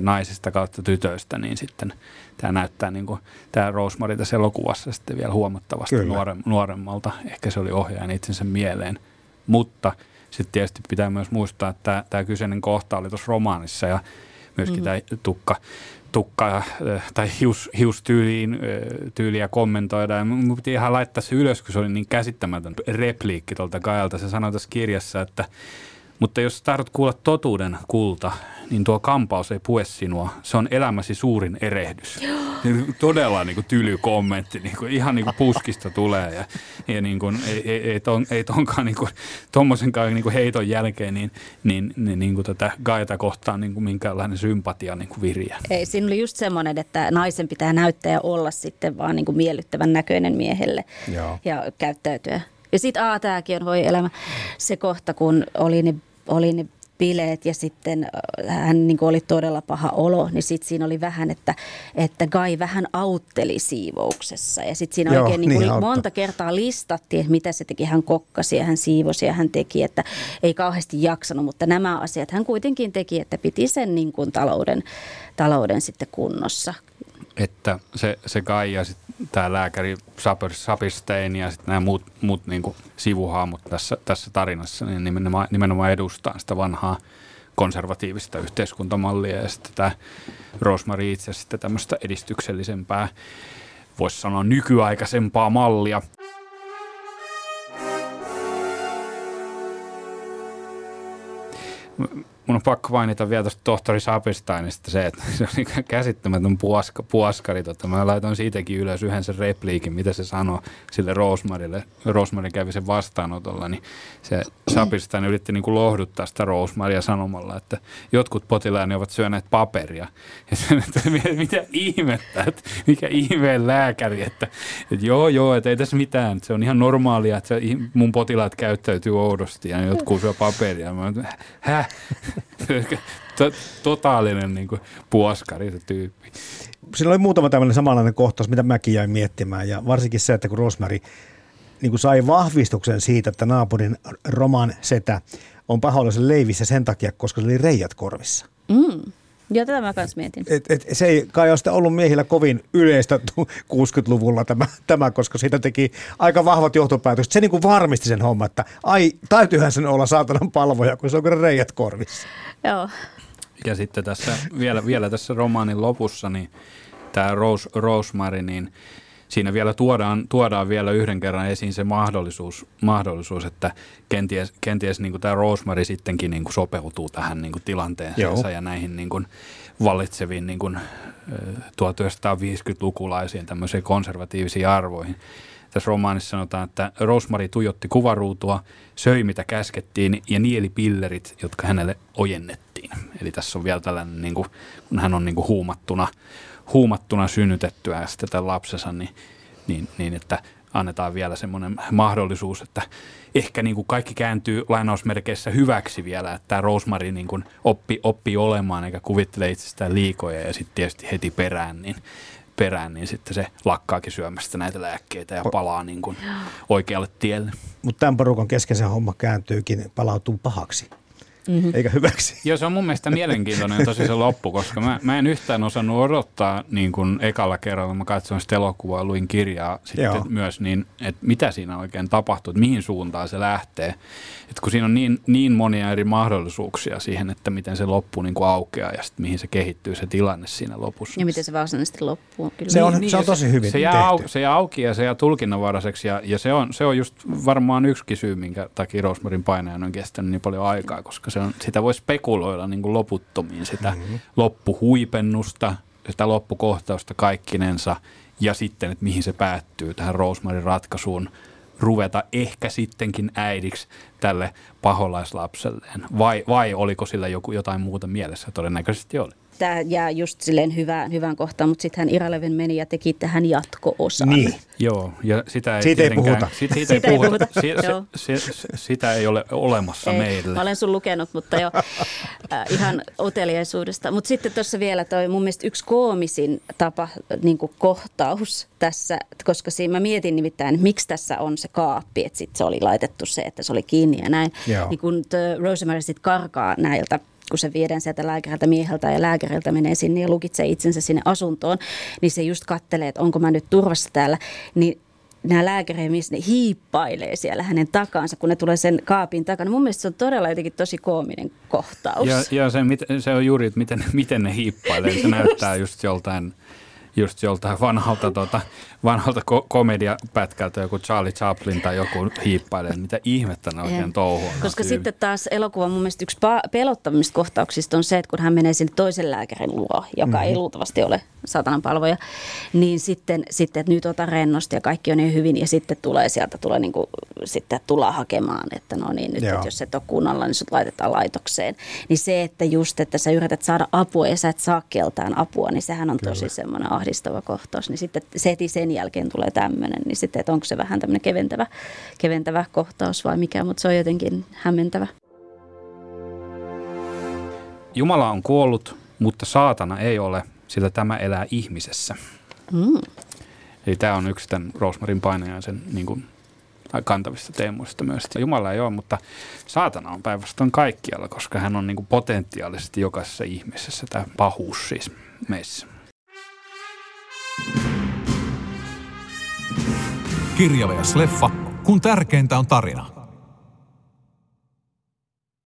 naisista kautta tytöistä, niin sitten tämä näyttää niin kuin tämä Rosemary tässä elokuvassa sitten vielä huomattavasti nuore, nuoremmalta. Ehkä se oli ohjaajan itsensä mieleen. Mutta sitten tietysti pitää myös muistaa, että tämä, kyseinen kohta oli tuossa romaanissa ja myöskin mm. tämä tukka, tukka äh, tai hius, hiustyyliin äh, tyyliä kommentoida. Ja mun piti ihan laittaa se ylös, kun se oli niin käsittämätön repliikki tuolta Kajalta. Se sanoi tässä kirjassa, että mutta jos tahdot kuulla totuuden kulta, niin tuo kampaus ei pue sinua. Se on elämäsi suurin erehdys. Niin Todella niin kuin tyly kommentti, niin kuin, ihan niin kuin puskista tulee. Ja, ja niin kuin, ei, ei, ei, ton, ei tonkaan niin kuin, tommosenkaan niin kuin heiton jälkeen niin, niin, niin, niin kuin tätä Gaeta kohtaan niin kuin minkäänlainen sympatia niin kuin viriä. Ei, siinä oli just semmoinen, että naisen pitää näyttää ja olla sitten vaan niin kuin miellyttävän näköinen miehelle Joo. ja käyttäytyä. Ja sitten, aa, tämäkin on voi elämä. Se kohta, kun oli ne, oli ne bileet ja sitten äh, hän niin oli todella paha olo, niin sitten siinä oli vähän, että, että Guy vähän autteli siivouksessa. Ja sitten siinä Joo, oikein niin niin auttoi. monta kertaa listattiin, että mitä se teki. Hän kokkasi ja hän siivosi ja hän teki, että ei kauheasti jaksanut, mutta nämä asiat hän kuitenkin teki, että piti sen niin kuin talouden, talouden sitten kunnossa. että se, se Kai ja sitten tämä lääkäri Sapir, Sapirstein ja sitten nämä muut, muut niinku sivuhaamut tässä, tässä tarinassa, niin nimenomaan, nimenomaan edustaa sitä vanhaa konservatiivista yhteiskuntamallia ja sitten tämä Rosemary itse sitten tämmöistä edistyksellisempää, voisi sanoa nykyaikaisempaa mallia. Mun on pakko mainita vielä tuosta tohtori Sapisteinista se, että se on niin käsittämätön puoska, puoskari. Tota, mä laitoin siitäkin ylös yhden sen repliikin, mitä se sanoi sille Rosemarylle. Rosemary kävi sen vastaanotolla, niin se Sapistein yritti niin kuin lohduttaa sitä Rosemarya sanomalla, että jotkut potilaani ovat syöneet paperia. Ja se, että mitä ihmettä, että mikä ihmeen lääkäri, että, että joo joo, että ei tässä mitään, se on ihan normaalia, että se, mun potilaat käyttäytyy oudosti ja jotkut syö paperia. Mä, häh? To- totaalinen niin kuin, puoskari se tyyppi. Siinä oli muutama tämmöinen samanlainen kohtaus, mitä mäkin jäin miettimään. Ja varsinkin se, että kun Rosemary niin kuin sai vahvistuksen siitä, että naapurin roman setä on pahoillisen leivissä sen takia, koska se oli reijät korvissa. Mm. Joo, tätä mä myös mietin. Et, et, se ei kai ole sitä ollut miehillä kovin yleistä tu- 60-luvulla tämä, tämä, koska siitä teki aika vahvat johtopäätökset. Se niin kuin varmisti sen homman, että ai, täytyyhän sen olla saatanan palvoja, kun se on kyllä reijät korvissa. Joo. Ja sitten tässä, vielä, vielä tässä romaanin lopussa, niin tämä Rose, Rosemary, niin siinä vielä tuodaan, tuodaan vielä yhden kerran esiin se mahdollisuus, mahdollisuus että kenties, kenties niin tämä Rosemary sittenkin niin kuin sopeutuu tähän niin kuin tilanteeseensa ja näihin niin kuin vallitseviin niin kuin, ö, 1950-lukulaisiin tämmöisiin konservatiivisiin arvoihin. tässä romaanissa sanotaan, että Rosemary tuijotti kuvaruutua, söi mitä käskettiin ja nieli pillerit, jotka hänelle ojennettiin. Eli tässä on vielä tällainen, niin kuin, kun hän on niin kuin huumattuna, huumattuna synnytettyä ja sitten tämän lapsensa, niin, niin, niin että annetaan vielä semmoinen mahdollisuus, että ehkä niin kuin kaikki kääntyy lainausmerkeissä hyväksi vielä, että tämä Rosemary niin kuin oppi, oppii olemaan eikä kuvittele itsestään liikoja ja sitten tietysti heti perään, niin perään, niin sitten se lakkaakin syömästä näitä lääkkeitä ja palaa niin kuin oikealle tielle. Mutta tämän porukan kesken se homma kääntyykin, palautuu pahaksi mm-hmm. eikä hyväksi. Joo, se on mun mielestä mielenkiintoinen tosi se loppu, koska mä, mä en yhtään osannut odottaa niin kuin ekalla kerralla, mä katsoin sitä elokuvaa luin kirjaa sitten Joo. myös, niin että mitä siinä oikein tapahtuu, että mihin suuntaan se lähtee. Että kun siinä on niin, niin monia eri mahdollisuuksia siihen, että miten se loppu niin kuin aukeaa ja sitten mihin se kehittyy se tilanne siinä lopussa. Ja miten se varsinaisesti loppuu. Kyllä. Se, on, niin, se on tosi hyvin se jää, au, se jää auki ja se jää tulkinnanvaraiseksi ja, ja se, on, se on just varmaan yksi syy, minkä takia Rosmarin painajan on kestänyt niin paljon aikaa, koska se on, sitä voi spekuloida niin kuin loputtomiin, sitä mm-hmm. loppuhuipennusta, sitä loppukohtausta kaikkinensa ja sitten, että mihin se päättyy tähän Rosemarin ratkaisuun ruveta ehkä sittenkin äidiksi tälle paholaislapselleen. Vai, vai oliko sillä joku, jotain muuta mielessä? Todennäköisesti oli tämä jää just silleen hyvään, hyvään kohtaan, mutta sitten hän Iraleven meni ja teki tähän jatko-osan. Niin. Joo, ja sitä ei, siitä ei puhuta. Siitä, siitä, siitä ei puhuta. Si, se, se, se, sitä ei ole olemassa ei, meillä. Mä olen sun lukenut, mutta jo äh, ihan uteliaisuudesta. Mutta sitten tuossa vielä toi mun mielestä yksi koomisin tapa, niin kohtaus tässä, koska siinä mä mietin nimittäin, miksi tässä on se kaappi, että sitten se oli laitettu se, että se oli kiinni ja näin. Joo. Niin kun Rosemary sitten karkaa näiltä kun se viedään sieltä lääkäriltä mieheltä ja lääkäriltä menee sinne ja lukitsee itsensä sinne asuntoon, niin se just kattelee, että onko mä nyt turvassa täällä, niin nämä lääkäremies, ne hiippailee siellä hänen takansa, kun ne tulee sen kaapin takana. Mun mielestä se on todella jotenkin tosi koominen kohtaus. Ja, ja se, se on juuri, että miten, miten ne hiippailee. Se näyttää just joltain just joltain vanhalta, tota, vanhalta ko- komediapätkältä joku Charlie Chaplin tai joku hiippailee, mitä ihmettä ne oikein touhuu. Koska tyyli. sitten taas elokuvan mun mielestä yksi pa- pelottavimmista kohtauksista on se, että kun hän menee sinne toisen lääkärin luo, joka mm-hmm. ei luultavasti ole satanan palvoja, niin sitten, sitten että nyt ota rennosti ja kaikki on niin hyvin ja sitten tulee sieltä tulee niin kuin, sitten tulla hakemaan, että no niin nyt, että jos et ole kunnolla, niin sut laitetaan laitokseen. Niin se, että just, että sä yrität saada apua ja sä et saa keltään apua, niin sehän on tosi Kyllä. semmoinen ahdistava kohtaus. Niin sitten se heti sen jälkeen tulee tämmöinen, niin sitten, että onko se vähän tämmöinen keventävä, keventävä kohtaus vai mikä, mutta se on jotenkin hämmentävä. Jumala on kuollut, mutta saatana ei ole, sillä tämä elää ihmisessä. Mm. Eli tämä on yksi tämän Rosmarin painajaisen niin kuin, kantavista teemoista myös. Jumala ei ole, mutta saatana on päinvastoin kaikkialla, koska hän on niin kuin potentiaalisesti jokaisessa ihmisessä, tämä pahuus siis meissä. Kirjavejas leffa, kun tärkeintä on tarina.